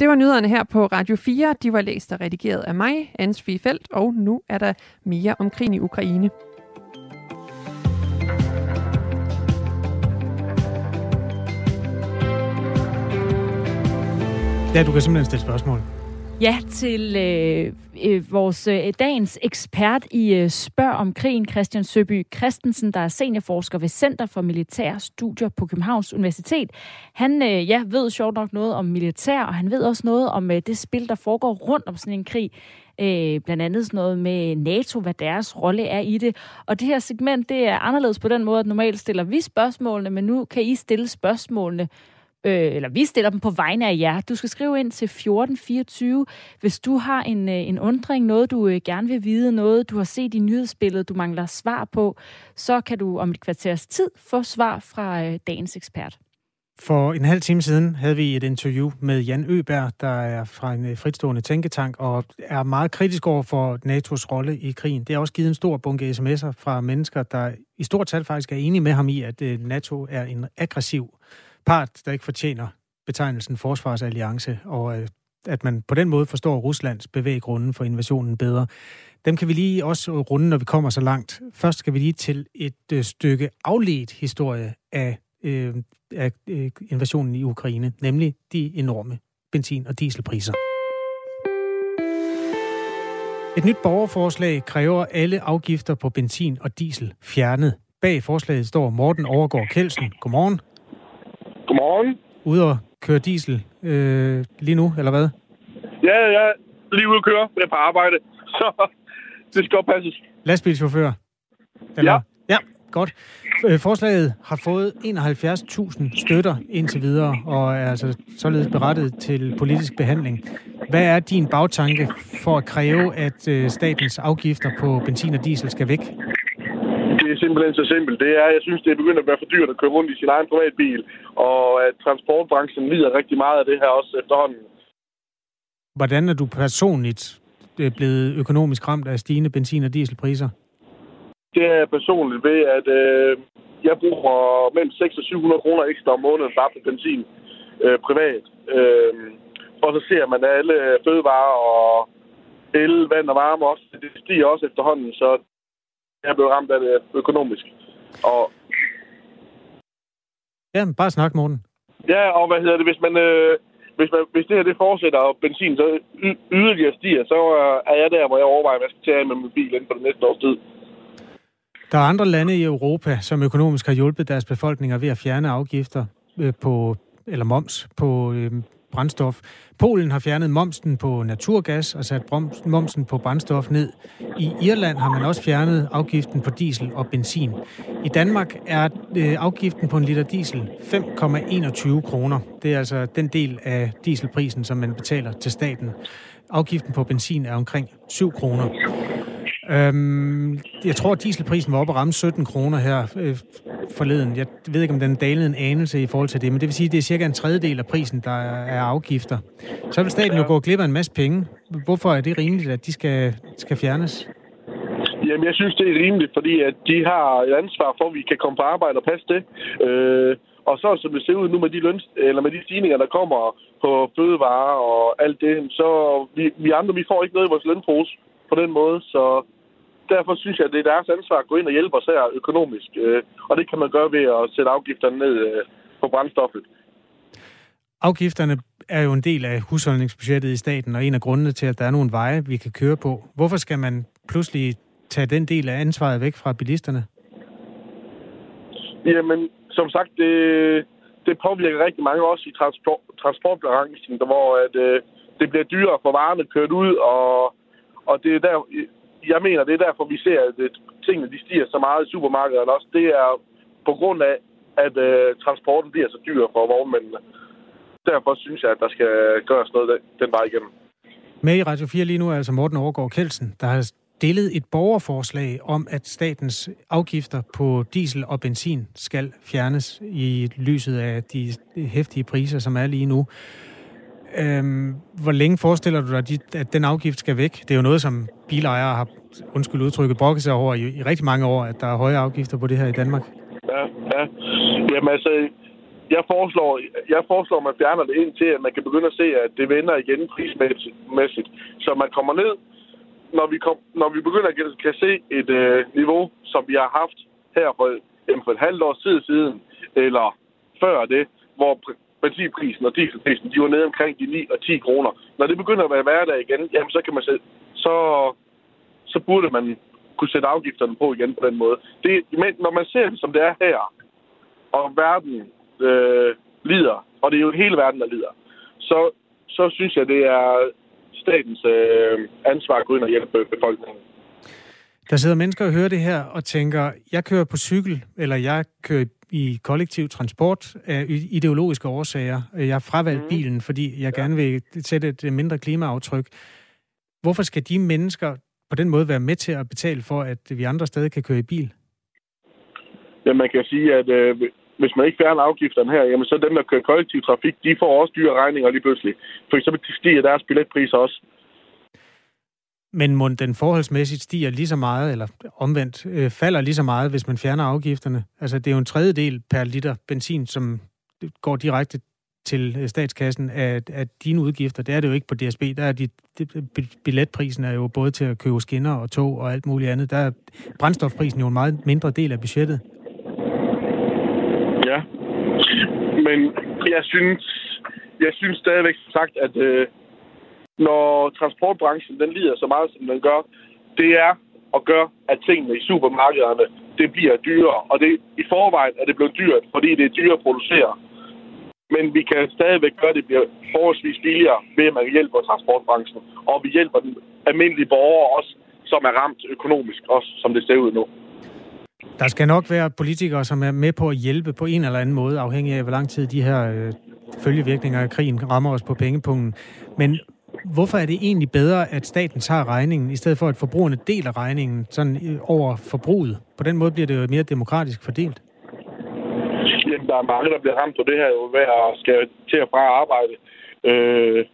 Det var nyhederne her på Radio 4. De var læst og redigeret af mig, Anne Felt, og nu er der mere om krigen i Ukraine. Ja, du kan simpelthen stille spørgsmål. Ja, til øh, øh, vores øh, dagens ekspert i øh, Spørg om krigen, Christian Søby Christensen, der er seniorforsker ved Center for Militære Studier på Københavns Universitet. Han øh, ja, ved sjovt nok noget om militær, og han ved også noget om øh, det spil, der foregår rundt om sådan en krig. Øh, blandt andet sådan noget med NATO, hvad deres rolle er i det. Og det her segment, det er anderledes på den måde, at normalt stiller vi spørgsmålene, men nu kan I stille spørgsmålene øh, eller vi stiller dem på vegne af jer. Du skal skrive ind til 1424, hvis du har en, øh, en undring, noget du øh, gerne vil vide, noget du har set i nyhedsbilledet, du mangler svar på, så kan du om et kvarters tid få svar fra øh, dagens ekspert. For en halv time siden havde vi et interview med Jan Øberg, der er fra en øh, fritstående tænketank og er meget kritisk over for NATO's rolle i krigen. Det har også givet en stor bunke sms'er fra mennesker, der i stort tal faktisk er enige med ham i, at øh, NATO er en aggressiv part, der ikke fortjener betegnelsen forsvarsalliance, og øh, at man på den måde forstår Ruslands bevæggrunden for invasionen bedre. Dem kan vi lige også runde, når vi kommer så langt. Først skal vi lige til et øh, stykke afledt historie af øh, af øh, invasionen i Ukraine, nemlig de enorme benzin- og dieselpriser. Et nyt borgerforslag kræver alle afgifter på benzin og diesel fjernet. Bag forslaget står Morten Overgaard Kelsen. Godmorgen. Godmorgen. Ude og køre diesel øh, lige nu, eller hvad? Ja, ja. Lige ude at køre. Jeg er på arbejde. [LAUGHS] Så det skal passes. Lastbilchauffør? Eller? Ja. Ja, godt. Øh, forslaget har fået 71.000 støtter indtil videre, og er altså således berettet til politisk behandling. Hvad er din bagtanke for at kræve, at øh, statens afgifter på benzin og diesel skal væk? Simpelthen så simpelt. Det er, jeg synes, det er begyndt at være for dyrt at køre rundt i sin egen privatbil, og at transportbranchen lider rigtig meget af det her også efterhånden. Hvordan er du personligt øh, blevet økonomisk ramt af stigende benzin- og dieselpriser? Det er personligt ved, at øh, jeg bruger mellem 600 og 700 kroner ekstra om måneden bare på benzin øh, privat. Øh, og så ser man alle fødevarer og el, vand og varme også. Det stiger også efterhånden, så jeg blevet ramt af det økonomisk. Og Ja, bare snak, Morten. Ja, og hvad hedder det, hvis man... Øh, hvis, man, hvis det her det fortsætter, og benzin så y- yderligere stiger, så er jeg der, hvor jeg overvejer, hvad jeg skal tage med min bil inden for det næste års tid. Der er andre lande i Europa, som økonomisk har hjulpet deres befolkninger ved at fjerne afgifter øh, på, eller moms på øh, brændstof. Polen har fjernet momsen på naturgas og sat momsen på brændstof ned. I Irland har man også fjernet afgiften på diesel og benzin. I Danmark er øh, afgiften på en liter diesel 5,21 kroner. Det er altså den del af dieselprisen, som man betaler til staten. Afgiften på benzin er omkring 7 kroner. Øhm, jeg tror, at dieselprisen var oppe at ramme 17 kroner her øh, forleden. Jeg ved ikke, om den dalede en anelse i forhold til det, men det vil sige, at det er cirka en tredjedel af prisen, der er afgifter. Så vil staten jo gå glip af en masse penge. Hvorfor er det rimeligt, at de skal, skal fjernes? Jamen, jeg synes, det er rimeligt, fordi at de har et ansvar for, at vi kan komme på arbejde og passe det. Øh, og så som det ser ud nu med de, løn, eller med de stigninger, der kommer på fødevarer og alt det, så vi, vi andre vi får ikke noget i vores lønpose på den måde. Så derfor synes jeg, at det er deres ansvar at gå ind og hjælpe os her økonomisk. Øh, og det kan man gøre ved at sætte afgifterne ned øh, på brændstoffet. Afgifterne er jo en del af husholdningsbudgettet i staten, og en af grundene til, at der er nogle veje, vi kan køre på. Hvorfor skal man pludselig tage den del af ansvaret væk fra bilisterne? Jamen, som sagt, det, det påvirker rigtig mange også i transport, transportbranchen, hvor at, øh, det bliver dyrere for varerne kørt ud, og, og det er der, jeg mener, det er derfor, vi ser, at øh, tingene de stiger så meget i supermarkederne også. Det er på grund af, at øh, transporten bliver så dyr for vognmændene. Derfor synes jeg, at der skal gøres noget den, den vej igennem. Med i Radio 4 lige nu er altså Morten Overgaard Kelsen, der har stillet et borgerforslag om, at statens afgifter på diesel og benzin skal fjernes i lyset af de hæftige priser, som er lige nu. Øhm, hvor længe forestiller du dig, at den afgift skal væk? Det er jo noget, som bilejere har, undskyld udtrykket, brokket sig over i, i rigtig mange år, at der er høje afgifter på det her i Danmark. Ja, ja. Jamen altså, jeg foreslår, jeg foreslår, at man fjerner det ind til, at man kan begynde at se, at det vender igen prismæssigt. Så man kommer ned, når vi, kom, når vi begynder at kan se et øh, niveau, som vi har haft her for, for et halvt års tid siden, eller før det, hvor benzinprisen og dieselprisen, de var nede omkring de 9 og 10 kroner. Når det begynder at være hverdag igen, jamen så kan man selv, så, så burde man kunne sætte afgifterne på igen på den måde. Det, men når man ser det, som det er her, og verden øh, lider, og det er jo hele verden, der lider, så, så synes jeg, det er statens øh, ansvar at gå ind og hjælpe befolkningen. Der sidder mennesker og hører det her og tænker, jeg kører på cykel, eller jeg kører i kollektiv transport af ideologiske årsager. Jeg har fravalgt mm. bilen, fordi jeg ja. gerne vil sætte et mindre klimaaftryk. Hvorfor skal de mennesker på den måde være med til at betale for, at vi andre stadig kan køre i bil? Ja, man kan sige, at øh, hvis man ikke fjerner afgifterne her, jamen så dem, der kører kollektiv trafik, de får også dyre regninger lige pludselig. For eksempel stiger deres billetpriser også. Men må den forholdsmæssigt stiger lige så meget, eller omvendt øh, falder lige så meget, hvis man fjerner afgifterne? Altså, det er jo en tredjedel per liter benzin, som går direkte til øh, statskassen af, af dine udgifter. Det er det jo ikke på DSB. Der er de, de, billetprisen er jo både til at købe skinner og tog og alt muligt andet. Der er brændstofprisen jo en meget mindre del af budgettet. Ja, men jeg synes, jeg synes stadigvæk sagt, at øh, når transportbranchen den lider så meget, som den gør, det er at gøre, at tingene i supermarkederne, det bliver dyrere. Og det, i forvejen er det blevet dyrt, fordi det er dyrere at producere. Men vi kan stadigvæk gøre, at det bliver forholdsvis billigere ved, at man hjælper transportbranchen. Og vi hjælper den almindelige borgere også, som er ramt økonomisk, også som det ser ud nu. Der skal nok være politikere, som er med på at hjælpe på en eller anden måde, afhængig af, hvor lang tid de her øh, følgevirkninger af krigen rammer os på pengepunkten. Men hvorfor er det egentlig bedre, at staten tager regningen, i stedet for at forbrugerne deler regningen sådan øh, over forbruget? På den måde bliver det jo mere demokratisk fordelt. Jamen, der er mange, der bliver ramt på det her jo ved at skal til og fra arbejde. Øh,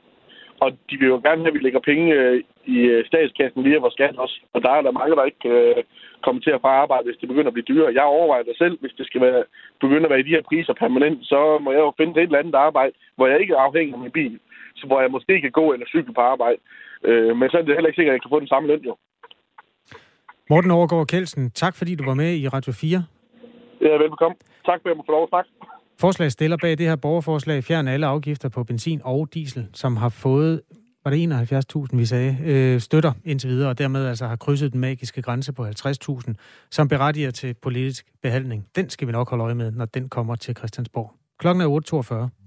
og de vil jo gerne have, at vi lægger penge øh, i øh, statskassen via vores skat også. Og der er der mange, der ikke øh, kommer til at fra arbejde, hvis det begynder at blive dyrere. Jeg overvejer det selv, hvis det skal være, begynde at være i de her priser permanent, så må jeg jo finde et eller andet arbejde, hvor jeg ikke er afhængig af min bil. Hvor jeg måske kan gå eller cykle på arbejde. Øh, men så er det heller ikke sikkert, at jeg kan få den samme løn jo. Morten Overgaard Kelsen, tak fordi du var med i Radio 4. Ja, velbekomme. Tak for, at jeg må få lov at snakke. Forslagsstiller bag det her borgerforslag fjerner alle afgifter på benzin og diesel, som har fået var det 71.000, vi sagde, øh, støtter indtil videre, og dermed altså har krydset den magiske grænse på 50.000, som berettiger til politisk behandling. Den skal vi nok holde øje med, når den kommer til Christiansborg. Klokken er 8.42.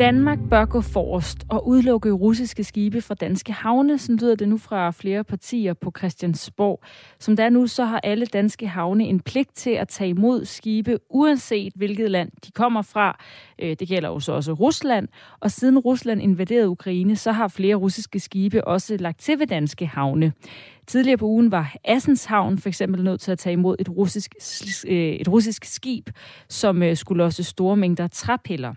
Danmark bør gå forrest og udelukke russiske skibe fra danske havne, som lyder det nu fra flere partier på Christiansborg. Som der nu, så har alle danske havne en pligt til at tage imod skibe, uanset hvilket land de kommer fra. Øh, det gælder jo så også Rusland. Og siden Rusland invaderede Ukraine, så har flere russiske skibe også lagt til ved danske havne. Tidligere på ugen var Assens Havn for eksempel nødt til at tage imod et russisk, øh, et russisk skib, som øh, skulle også store mængder træpiller.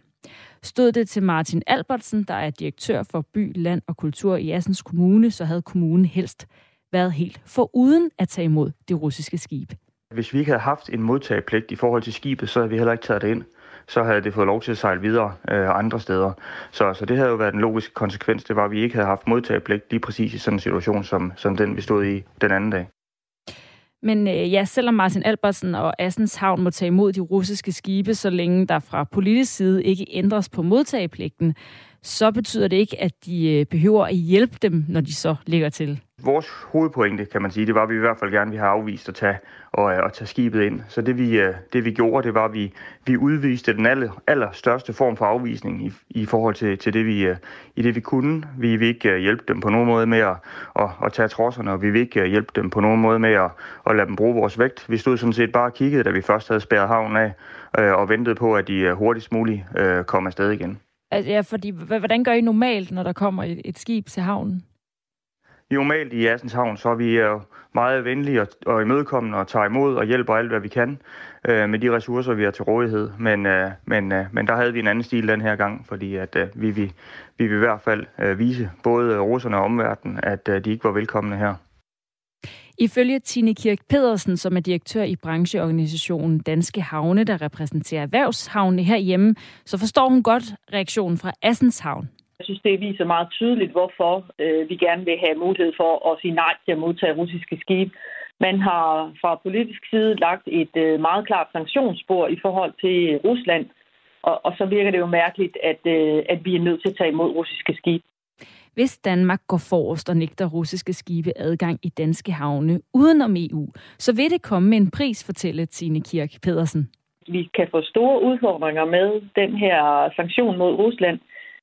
Stod det til Martin Albertsen, der er direktør for By, Land og Kultur i Assens Kommune, så havde kommunen helst været helt for uden at tage imod det russiske skib. Hvis vi ikke havde haft en modtagepligt i forhold til skibet, så havde vi heller ikke taget det ind. Så havde det fået lov til at sejle videre øh, andre steder. Så, så det havde jo været den logiske konsekvens, det var, at vi ikke havde haft modtagepligt lige præcis i sådan en situation, som, som den vi stod i den anden dag. Men øh, ja, selvom Martin Albertsen og Assens Havn må tage imod de russiske skibe, så længe der fra politisk side ikke ændres på modtagepligten, så betyder det ikke, at de øh, behøver at hjælpe dem, når de så ligger til. Vores hovedpointe, kan man sige, det var, at vi i hvert fald gerne ville have afvist at tage, og, øh, at tage skibet ind. Så det vi, øh, det vi gjorde, det var, at vi, vi udviste den aller, allerstørste form for afvisning i, i forhold til, til det, vi, øh, i det, vi kunne. Vi vil ikke hjælpe dem på nogen måde med at, at, at tage trodserne, og vi vil ikke hjælpe dem på nogen måde med at, at lade dem bruge vores vægt. Vi stod sådan set bare og kiggede, da vi først havde spærret havnen af, og ventede på, at de hurtigst muligt kom afsted igen. Altså, ja, fordi hvordan gør I normalt, når der kommer et, et skib til havnen? Normalt i Assens Havn, så er vi øh, meget venlige og, og imødekommende og tager imod og hjælper alt, hvad vi kan øh, med de ressourcer, vi har til rådighed. Men, øh, men, øh, men der havde vi en anden stil den her gang, fordi at, øh, vi, vi, vi vil i hvert fald øh, vise både russerne og omverdenen, at øh, de ikke var velkomne her. Ifølge Tine Kirk Pedersen, som er direktør i brancheorganisationen Danske Havne, der repræsenterer erhvervshavne herhjemme, så forstår hun godt reaktionen fra Assens Havn. Jeg synes, det viser meget tydeligt, hvorfor øh, vi gerne vil have mulighed for at sige nej til at modtage russiske skibe. Man har fra politisk side lagt et øh, meget klart sanktionsspor i forhold til Rusland, og, og så virker det jo mærkeligt, at, øh, at vi er nødt til at tage imod russiske skibe. Hvis Danmark går forrest og nægter russiske skibe adgang i danske havne udenom EU, så vil det komme med en pris, fortæller Tine Kirk Pedersen. Vi kan få store udfordringer med den her sanktion mod Rusland,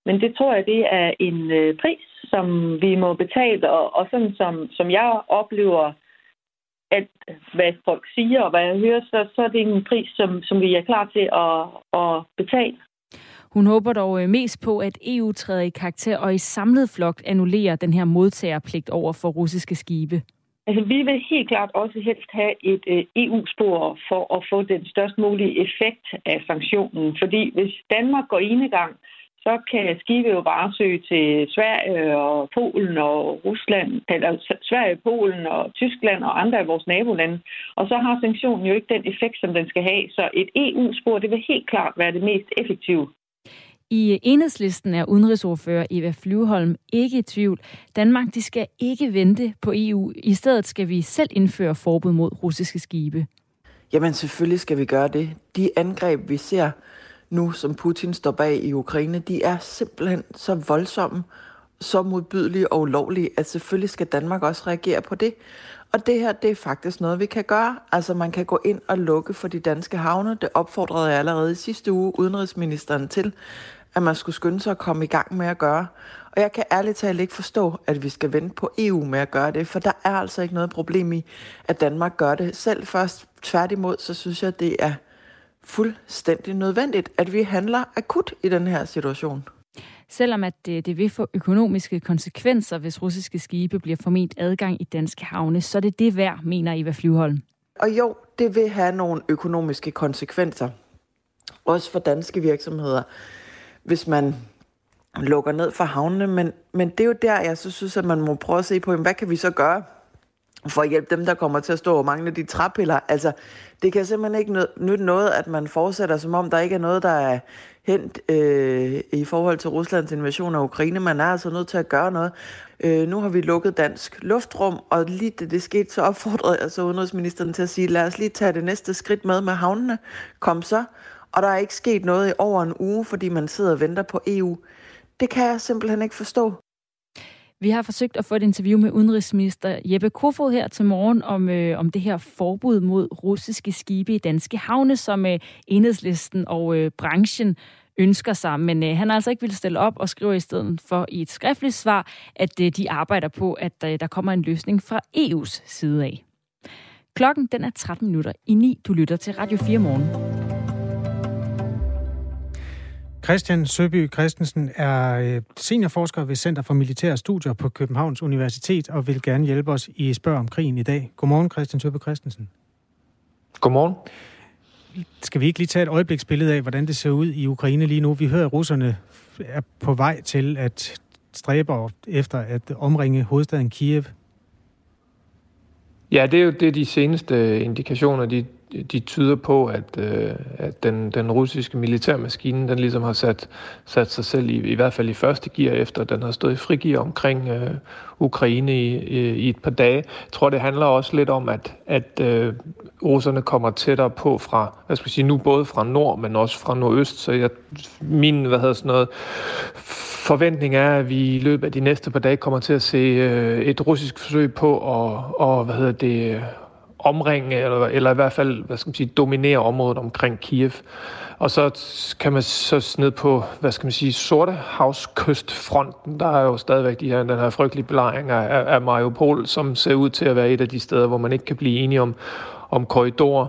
men det tror jeg, det er en øh, pris, som vi må betale, og, og sådan som, som jeg oplever alt, hvad folk siger, og hvad jeg hører, så, så er det en pris, som, som vi er klar til at, at betale. Hun håber dog øh, mest på, at EU træder i karakter og i samlet flok annullerer den her modtagerpligt over for russiske skibe. Altså, vi vil helt klart også helst have et øh, EU-spor for at få den størst mulige effekt af sanktionen. Fordi hvis Danmark går enegang, så kan skibe jo bare søge til Sverige og Polen og Rusland, eller Sverige, Polen og Tyskland og andre af vores nabolande. Og så har sanktionen jo ikke den effekt, som den skal have. Så et EU-spor, det vil helt klart være det mest effektive. I enhedslisten er udenrigsordfører Eva Flyveholm ikke i tvivl. Danmark de skal ikke vente på EU. I stedet skal vi selv indføre forbud mod russiske skibe. Jamen selvfølgelig skal vi gøre det. De angreb, vi ser nu, som Putin står bag i Ukraine, de er simpelthen så voldsomme, så modbydelige og ulovlige, at selvfølgelig skal Danmark også reagere på det. Og det her, det er faktisk noget, vi kan gøre. Altså, man kan gå ind og lukke for de danske havne. Det opfordrede jeg allerede i sidste uge udenrigsministeren til at man skulle skynde sig at komme i gang med at gøre. Og jeg kan ærligt talt ikke forstå, at vi skal vente på EU med at gøre det, for der er altså ikke noget problem i, at Danmark gør det selv først. Tværtimod, så synes jeg, det er fuldstændig nødvendigt, at vi handler akut i den her situation. Selvom at det, det vil få økonomiske konsekvenser, hvis russiske skibe bliver forment adgang i danske havne, så er det det værd, mener Eva Flyvholm. Og jo, det vil have nogle økonomiske konsekvenser. Også for danske virksomheder hvis man lukker ned for havnene, men, men det er jo der, jeg så synes, at man må prøve at se på, hvad kan vi så gøre for at hjælpe dem, der kommer til at stå og mangle de træpiller. Altså, det kan simpelthen ikke nytte noget, at man fortsætter, som om der ikke er noget, der er hent øh, i forhold til Ruslands invasion af Ukraine. Man er altså nødt til at gøre noget. Øh, nu har vi lukket dansk luftrum, og lige det, det skete, så opfordrede jeg så udenrigsministeren til at sige, lad os lige tage det næste skridt med med havnene. Kom så. Og der er ikke sket noget i over en uge, fordi man sidder og venter på EU. Det kan jeg simpelthen ikke forstå. Vi har forsøgt at få et interview med udenrigsminister Jeppe Kofod her til morgen om, øh, om det her forbud mod russiske skibe i danske havne, som øh, enhedslisten og øh, branchen ønsker sig. Men øh, han har altså ikke vil stille op og skriver i stedet for i et skriftligt svar, at øh, de arbejder på, at øh, der kommer en løsning fra EU's side af. Klokken den er 13 minutter i 9. Du lytter til Radio 4 morgen. Christian Søby Christensen er øh, seniorforsker ved Center for Militære Studier på Københavns Universitet og vil gerne hjælpe os i Spørg om krigen i dag. Godmorgen, Christian Søby Christensen. Godmorgen. Skal vi ikke lige tage et øjebliksbillede af, hvordan det ser ud i Ukraine lige nu? Vi hører, at russerne er på vej til at stræbe efter at omringe hovedstaden Kiev. Ja, det er jo det, de seneste indikationer, de de tyder på, at, øh, at den, den russiske militærmaskine, den ligesom har sat, sat sig selv i, i hvert fald i første gear, efter den har stået i frigear omkring øh, Ukraine i, i, i et par dage. Jeg tror, det handler også lidt om, at, at øh, russerne kommer tættere på fra, hvad skal jeg sige, nu både fra nord, men også fra nordøst, så jeg, min, hvad hedder sådan noget, forventning er, at vi i løbet af de næste par dage kommer til at se øh, et russisk forsøg på at, og, hvad hedder det, omringe, eller, eller i hvert fald, hvad skal man sige, dominere området omkring Kiev. Og så kan man så ned på, hvad skal man sige, Sortehavskystfronten. Der er jo stadigvæk de her, den her frygtelige belejring af, af Mariupol, som ser ud til at være et af de steder, hvor man ikke kan blive enige om, om korridorer.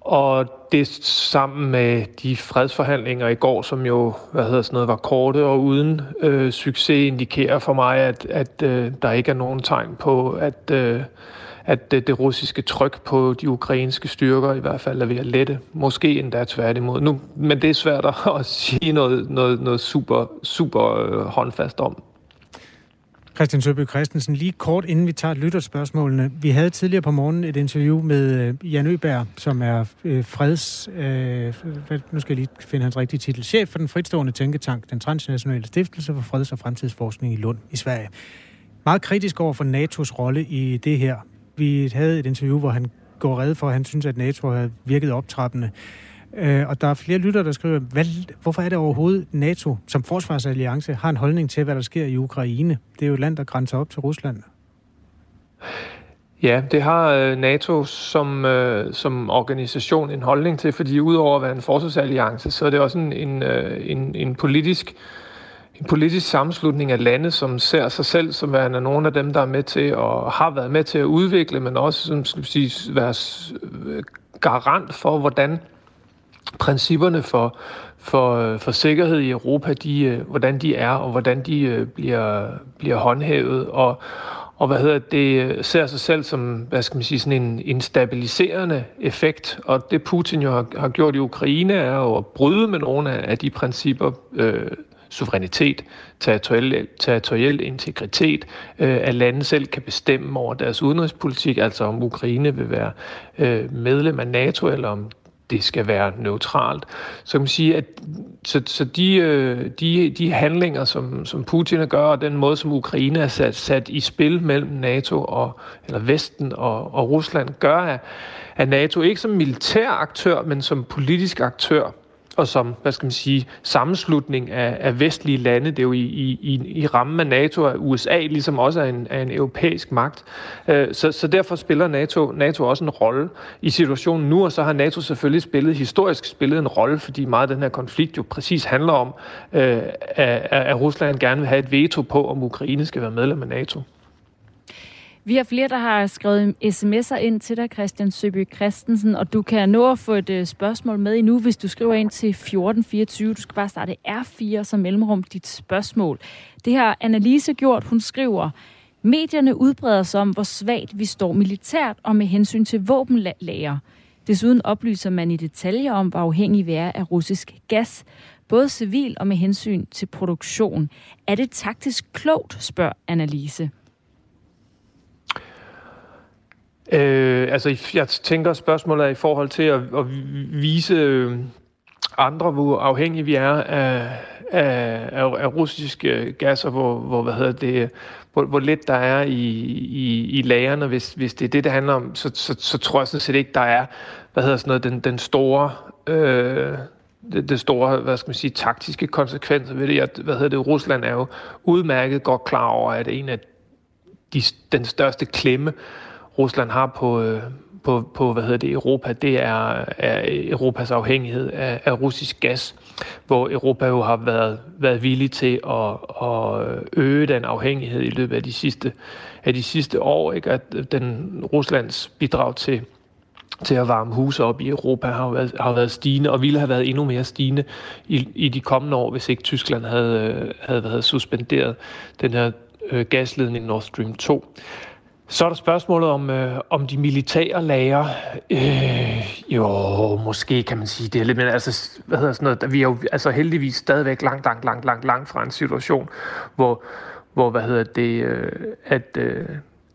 Og det sammen med de fredsforhandlinger i går, som jo hvad hedder sådan noget, var korte og uden øh, succes, indikerer for mig, at, at øh, der ikke er nogen tegn på, at, øh, at det, det russiske tryk på de ukrainske styrker i hvert fald er ved at lette. Måske endda tværtimod. Nu, men det er svært at [LAUGHS] sige noget, noget, noget super, super øh, håndfast om. Christian Søby Christensen, lige kort inden vi tager lytterspørgsmålene. Vi havde tidligere på morgenen et interview med øh, Jan Øberg, som er øh, freds... Øh, nu skal jeg lige finde hans rigtige titel. Chef for den fritstående tænketank, den transnationale stiftelse for freds- og fremtidsforskning i Lund i Sverige. Meget kritisk over for NATO's rolle i det her. Vi havde et interview, hvor han går red for, at han synes, at NATO har virket optrappende. Øh, og der er flere lytter, der skriver, hvad, hvorfor er det overhovedet NATO som forsvarsalliance har en holdning til, hvad der sker i Ukraine? Det er jo et land, der grænser op til Rusland. Ja, det har øh, NATO som, øh, som organisation en holdning til, fordi udover at være en forsvarsalliance, så er det også en, en, øh, en, en politisk øh, politisk sammenslutning af lande, som ser sig selv som værende nogle af dem, der er med til og har været med til at udvikle, men også som skal sige, være øh, garant for, hvordan principperne for, for, øh, for sikkerhed i Europa, de, øh, hvordan de er, og hvordan de bliver, bliver håndhævet. Og, og hvad hedder det, ser sig selv som, hvad skal man sige, sådan en, en stabiliserende effekt. Og det Putin jo har, har gjort i Ukraine, er jo at bryde med nogle af, af de principper, øh, suverænitet, territoriel, territoriel integritet, øh, at lande selv kan bestemme over deres udenrigspolitik, altså om Ukraine vil være øh, medlem af NATO, eller om det skal være neutralt. Så kan man sige, at så, så de, øh, de, de handlinger, som, som Putin gør, og den måde, som Ukraine er sat, sat i spil mellem NATO og eller Vesten og, og Rusland, gør, at, at NATO ikke som militær aktør, men som politisk aktør og som, hvad skal man sige, sammenslutning af, af vestlige lande. Det er jo i, i, i rammen af NATO at USA ligesom også er en, er en europæisk magt. Øh, så, så derfor spiller NATO, NATO også en rolle i situationen nu, og så har NATO selvfølgelig spillet, historisk spillet en rolle, fordi meget af den her konflikt jo præcis handler om, øh, at, at Rusland gerne vil have et veto på, om Ukraine skal være medlem af NATO. Vi har flere, der har skrevet sms'er ind til dig, Christian Søby Christensen, og du kan nå at få et øh, spørgsmål med endnu, hvis du skriver ind til 1424. Du skal bare starte R4 som mellemrum dit spørgsmål. Det har Annelise gjort. Hun skriver, medierne udbreder sig om, hvor svagt vi står militært og med hensyn til våbenlager. Desuden oplyser man i detaljer om, hvor afhængig vi er af russisk gas, både civil og med hensyn til produktion. Er det taktisk klogt, spørger Annelise. Øh, altså, jeg tænker, spørgsmålet er i forhold til at, at vise øh, andre, hvor afhængige vi er af, af, af, af russiske øh, gasser, hvor, hvor, hvad hedder det, hvor, hvor lidt der er i, i, i lagerne, hvis, hvis det er det, det handler om, så, så, så tror jeg sådan set ikke, der er, hvad hedder sådan noget, den, den store... Øh, det, det store, hvad skal man sige, taktiske konsekvenser ved det. At, hvad hedder det, Rusland er jo udmærket godt klar over, at en af de, den største klemme, Rusland har på, øh, på, på hvad hedder det, Europa, det er, er Europas afhængighed af, af russisk gas, hvor Europa jo har været, været villig til at, at øge den afhængighed i løbet af de sidste, af de sidste år, ikke? at den Ruslands bidrag til, til at varme huse op i Europa har været, har været stigende, og ville have været endnu mere stigende i, i de kommende år, hvis ikke Tyskland havde, øh, havde havde suspenderet den her øh, gasledning Nord Stream 2. Så er der spørgsmålet om, øh, om de militære lager. Øh, jo, måske kan man sige det lidt, men altså, hvad hedder sådan noget, vi er jo altså heldigvis stadigvæk langt, langt, langt, langt, langt fra en situation, hvor, hvor hvad hedder det, øh, at, øh,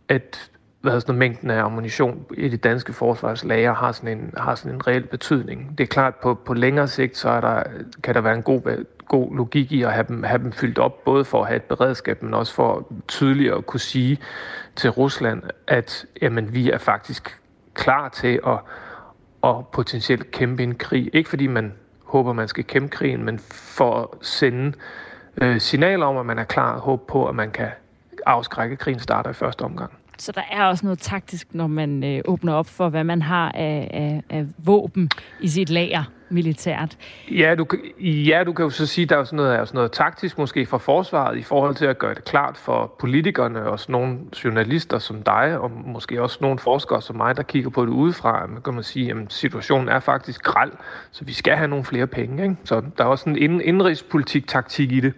at hvad sådan mængden af ammunition i det danske forsvarslager har sådan en, har sådan en reel betydning. Det er klart, på, på længere sigt, så er der, kan der være en god, god logik i at have dem, have dem fyldt op, både for at have et beredskab, men også for tydeligere at kunne sige til Rusland, at jamen, vi er faktisk klar til at, at potentielt kæmpe en krig. Ikke fordi man håber, man skal kæmpe krigen, men for at sende øh, signaler om, at man er klar og håbe på, at man kan afskrække krigen starter i første omgang. Så der er også noget taktisk, når man øh, åbner op for, hvad man har af, af, af våben i sit lager militært. Ja du, ja, du kan jo så sige, at der er sådan noget, er sådan noget taktisk måske fra forsvaret i forhold til at gøre det klart for politikerne og sådan nogle journalister som dig, og måske også nogle forskere som mig, der kigger på det udefra. Man kan man sige, at situationen er faktisk græld, så vi skal have nogle flere penge. Ikke? Så der er også en indrigspolitik-taktik i det.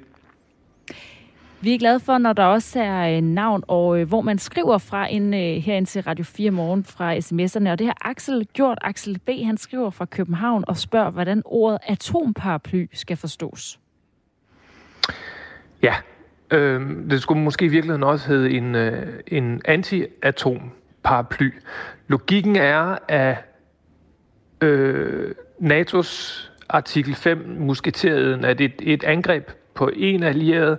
Vi er glade for, når der også er øh, navn, og øh, hvor man skriver fra ind, øh, herind til Radio 4 morgen fra sms'erne. Og det har Axel gjort. Axel B. han skriver fra København og spørger, hvordan ordet atomparaply skal forstås. Ja, øh, det skulle måske i virkeligheden også hedde en, øh, en anti-atomparaply. Logikken er, at øh, NATO's artikel 5 musketereden, at et, et angreb på en allieret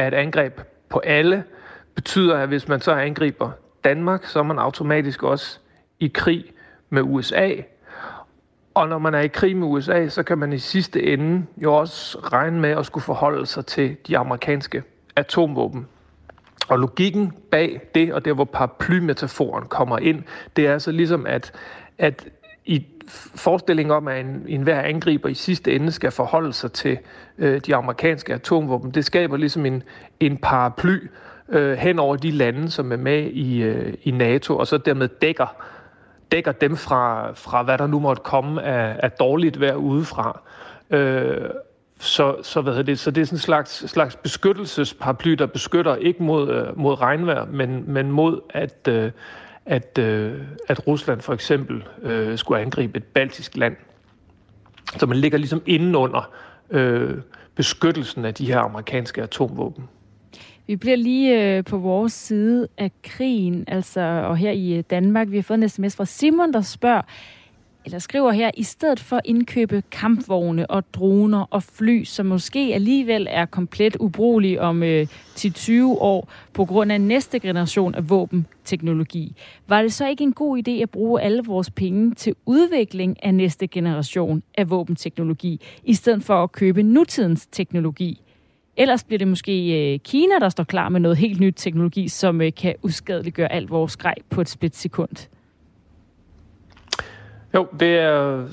at et angreb på alle betyder, at hvis man så angriber Danmark, så er man automatisk også i krig med USA. Og når man er i krig med USA, så kan man i sidste ende jo også regne med at skulle forholde sig til de amerikanske atomvåben. Og logikken bag det, og der hvor paraplymetaforen kommer ind, det er altså ligesom, at, at forestilling om, at en, en angriber i sidste ende skal forholde sig til øh, de amerikanske atomvåben, det skaber ligesom en, en paraply øh, hen over de lande, som er med i, øh, i NATO, og så dermed dækker, dækker dem fra, fra, hvad der nu måtte komme af, af dårligt vejr udefra. Øh, så, så, hvad det, så det er sådan en slags, slags beskyttelsesparaply, der beskytter ikke mod, øh, mod regnvejr, men, men mod at, øh, at, øh, at Rusland for eksempel øh, skulle angribe et baltisk land. Så man ligger ligesom indenunder øh, beskyttelsen af de her amerikanske atomvåben. Vi bliver lige øh, på vores side af krigen, altså og her i øh, Danmark. Vi har fået en sms fra Simon, der spørger, eller skriver her, i stedet for at indkøbe kampvogne og droner og fly, som måske alligevel er komplet ubrugelige om øh, 10-20 år på grund af næste generation af våbenteknologi, var det så ikke en god idé at bruge alle vores penge til udvikling af næste generation af våbenteknologi, i stedet for at købe nutidens teknologi? Ellers bliver det måske øh, Kina, der står klar med noget helt nyt teknologi, som øh, kan uskadeliggøre alt vores grej på et splitsekund. Jo, det er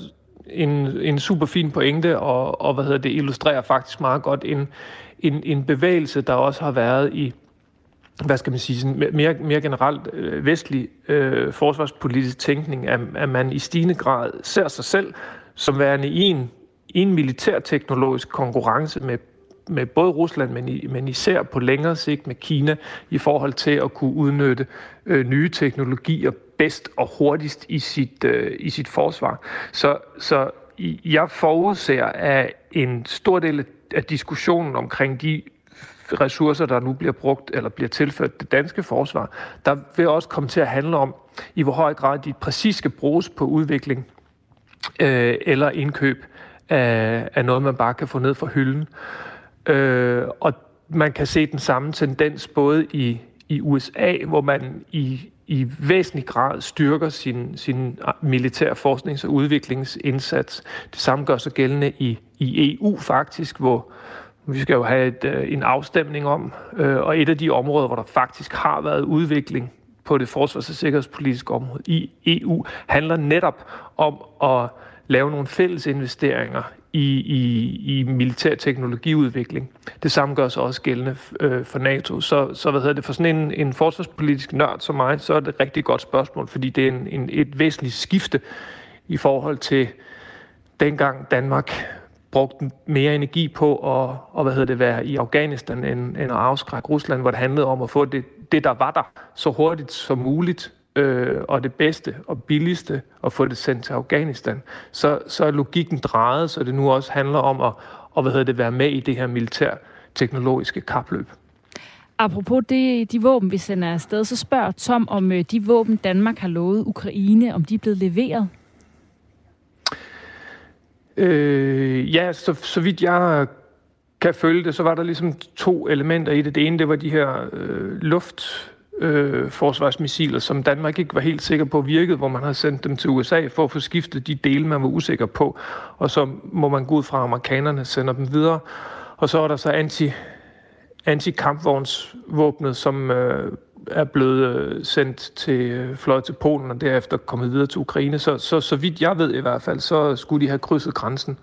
en, en super fin pointe, og, og hvad hedder det, illustrerer faktisk meget godt en, en, en bevægelse, der også har været i hvad skal man sige, sådan mere, mere generelt øh, vestlig øh, forsvarspolitisk tænkning, at, at man i stigende grad ser sig selv som værende i en, i en militærteknologisk konkurrence med med både Rusland, men, i, men især på længere sigt med Kina i forhold til at kunne udnytte øh, nye teknologier bedst og hurtigst i sit, øh, i sit forsvar. Så, så jeg forudser, at en stor del af diskussionen omkring de ressourcer, der nu bliver brugt eller bliver tilført det danske forsvar, der vil også komme til at handle om, i hvor høj grad de præcis skal bruges på udvikling øh, eller indkøb af, af noget, man bare kan få ned fra hylden. Øh, og man kan se den samme tendens både i, i USA, hvor man i, i væsentlig grad styrker sin, sin militær forsknings- og udviklingsindsats. Det samme gør sig gældende i, i EU faktisk, hvor vi skal jo have et, øh, en afstemning om, øh, og et af de områder, hvor der faktisk har været udvikling på det forsvars- og sikkerhedspolitiske område i EU, handler netop om at lave nogle fælles investeringer i, i, i militær teknologiudvikling. Det samme gør sig også gældende øh, for NATO. Så, så hvad hedder det, for sådan en, en forsvarspolitisk nørd som mig, så er det et rigtig godt spørgsmål, fordi det er en, en, et væsentligt skifte i forhold til dengang Danmark brugte mere energi på at og, hvad hedder det, være i Afghanistan end, end at afskrække Rusland, hvor det handlede om at få det, det, der var der, så hurtigt som muligt, øh, og det bedste og billigste at få det sendt til Afghanistan, så, så er logikken drejet, så det nu også handler om at, og, hvad hedder det, være med i det her militær teknologiske kapløb. Apropos det, de våben, vi sender afsted, så spørger Tom, om øh, de våben, Danmark har lovet Ukraine, om de er blevet leveret? Øh, ja, så, så vidt jeg kan følge det, så var der ligesom to elementer i det. Det ene, det var de her øh, luft øh, forsvarsmissiler, som Danmark ikke var helt sikker på virkede, hvor man har sendt dem til USA for at få skiftet de dele, man var usikker på. Og så må man gå ud fra, at amerikanerne sender dem videre. Og så er der så anti, anti-kampvognsvåbnet, som øh, er blevet øh, sendt til øh, fløjet til Polen og derefter kommet videre til Ukraine. Så, så, så vidt jeg ved i hvert fald, så skulle de have krydset grænsen.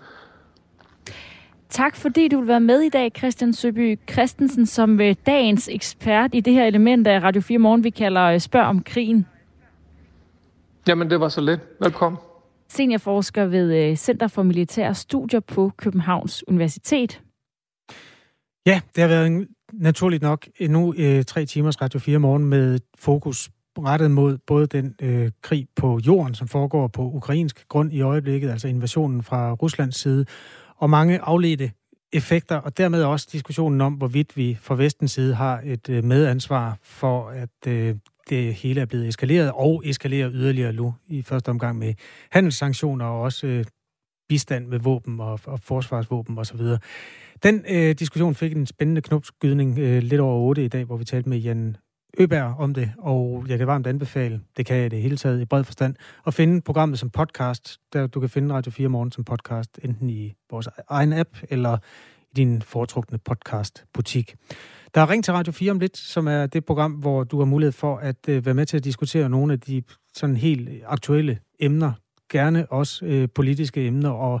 Tak fordi du vil være med i dag, Christian Søby Christensen, som øh, dagens ekspert i det her element af Radio 4 Morgen, vi kalder øh, Spørg om krigen. Jamen, det var så let. Velkommen. Seniorforsker ved øh, Center for Militære Studier på Københavns Universitet. Ja, det har været naturligt nok endnu øh, tre timers Radio 4 morgen med fokus rettet mod både den øh, krig på jorden, som foregår på ukrainsk grund i øjeblikket, altså invasionen fra Ruslands side, og mange afledte effekter, og dermed også diskussionen om, hvorvidt vi fra vestens side har et øh, medansvar for, at øh, det hele er blevet eskaleret, og eskalerer yderligere nu i første omgang med handelssanktioner og også øh, bistand med våben og, og forsvarsvåben osv. Den øh, diskussion fik en spændende knopskydning øh, lidt over 8 i dag, hvor vi talte med Jan Øberg om det, og jeg kan varmt anbefale, det kan jeg det hele taget i bred forstand, at finde programmet som podcast, der du kan finde Radio 4 Morgen som podcast, enten i vores egen app eller i din foretrukne podcastbutik. Der er Ring til Radio 4 om lidt, som er det program, hvor du har mulighed for at øh, være med til at diskutere nogle af de sådan helt aktuelle emner, gerne også øh, politiske emner, og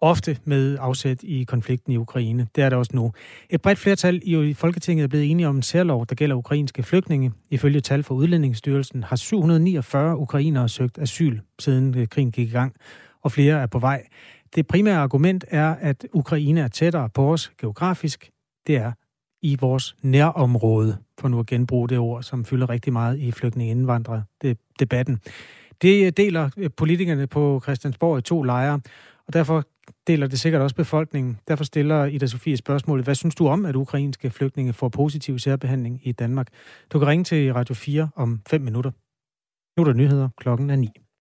ofte med afsæt i konflikten i Ukraine. Det er det også nu. Et bredt flertal i Folketinget er blevet enige om en særlov, der gælder ukrainske flygtninge. Ifølge tal fra Udlændingsstyrelsen har 749 ukrainere søgt asyl, siden øh, krigen gik i gang, og flere er på vej. Det primære argument er, at Ukraine er tættere på os geografisk. Det er i vores nærområde, for nu at genbruge det ord, som fylder rigtig meget i flygtningeindvandrer-debatten. Det øh, deler øh, politikerne på Christiansborg i to lejre, og derfor deler det sikkert også befolkningen. Derfor stiller Ida Sofie spørgsmålet, hvad synes du om, at ukrainske flygtninge får positiv særbehandling i Danmark? Du kan ringe til Radio 4 om 5 minutter. Nu er der nyheder. Klokken er 9.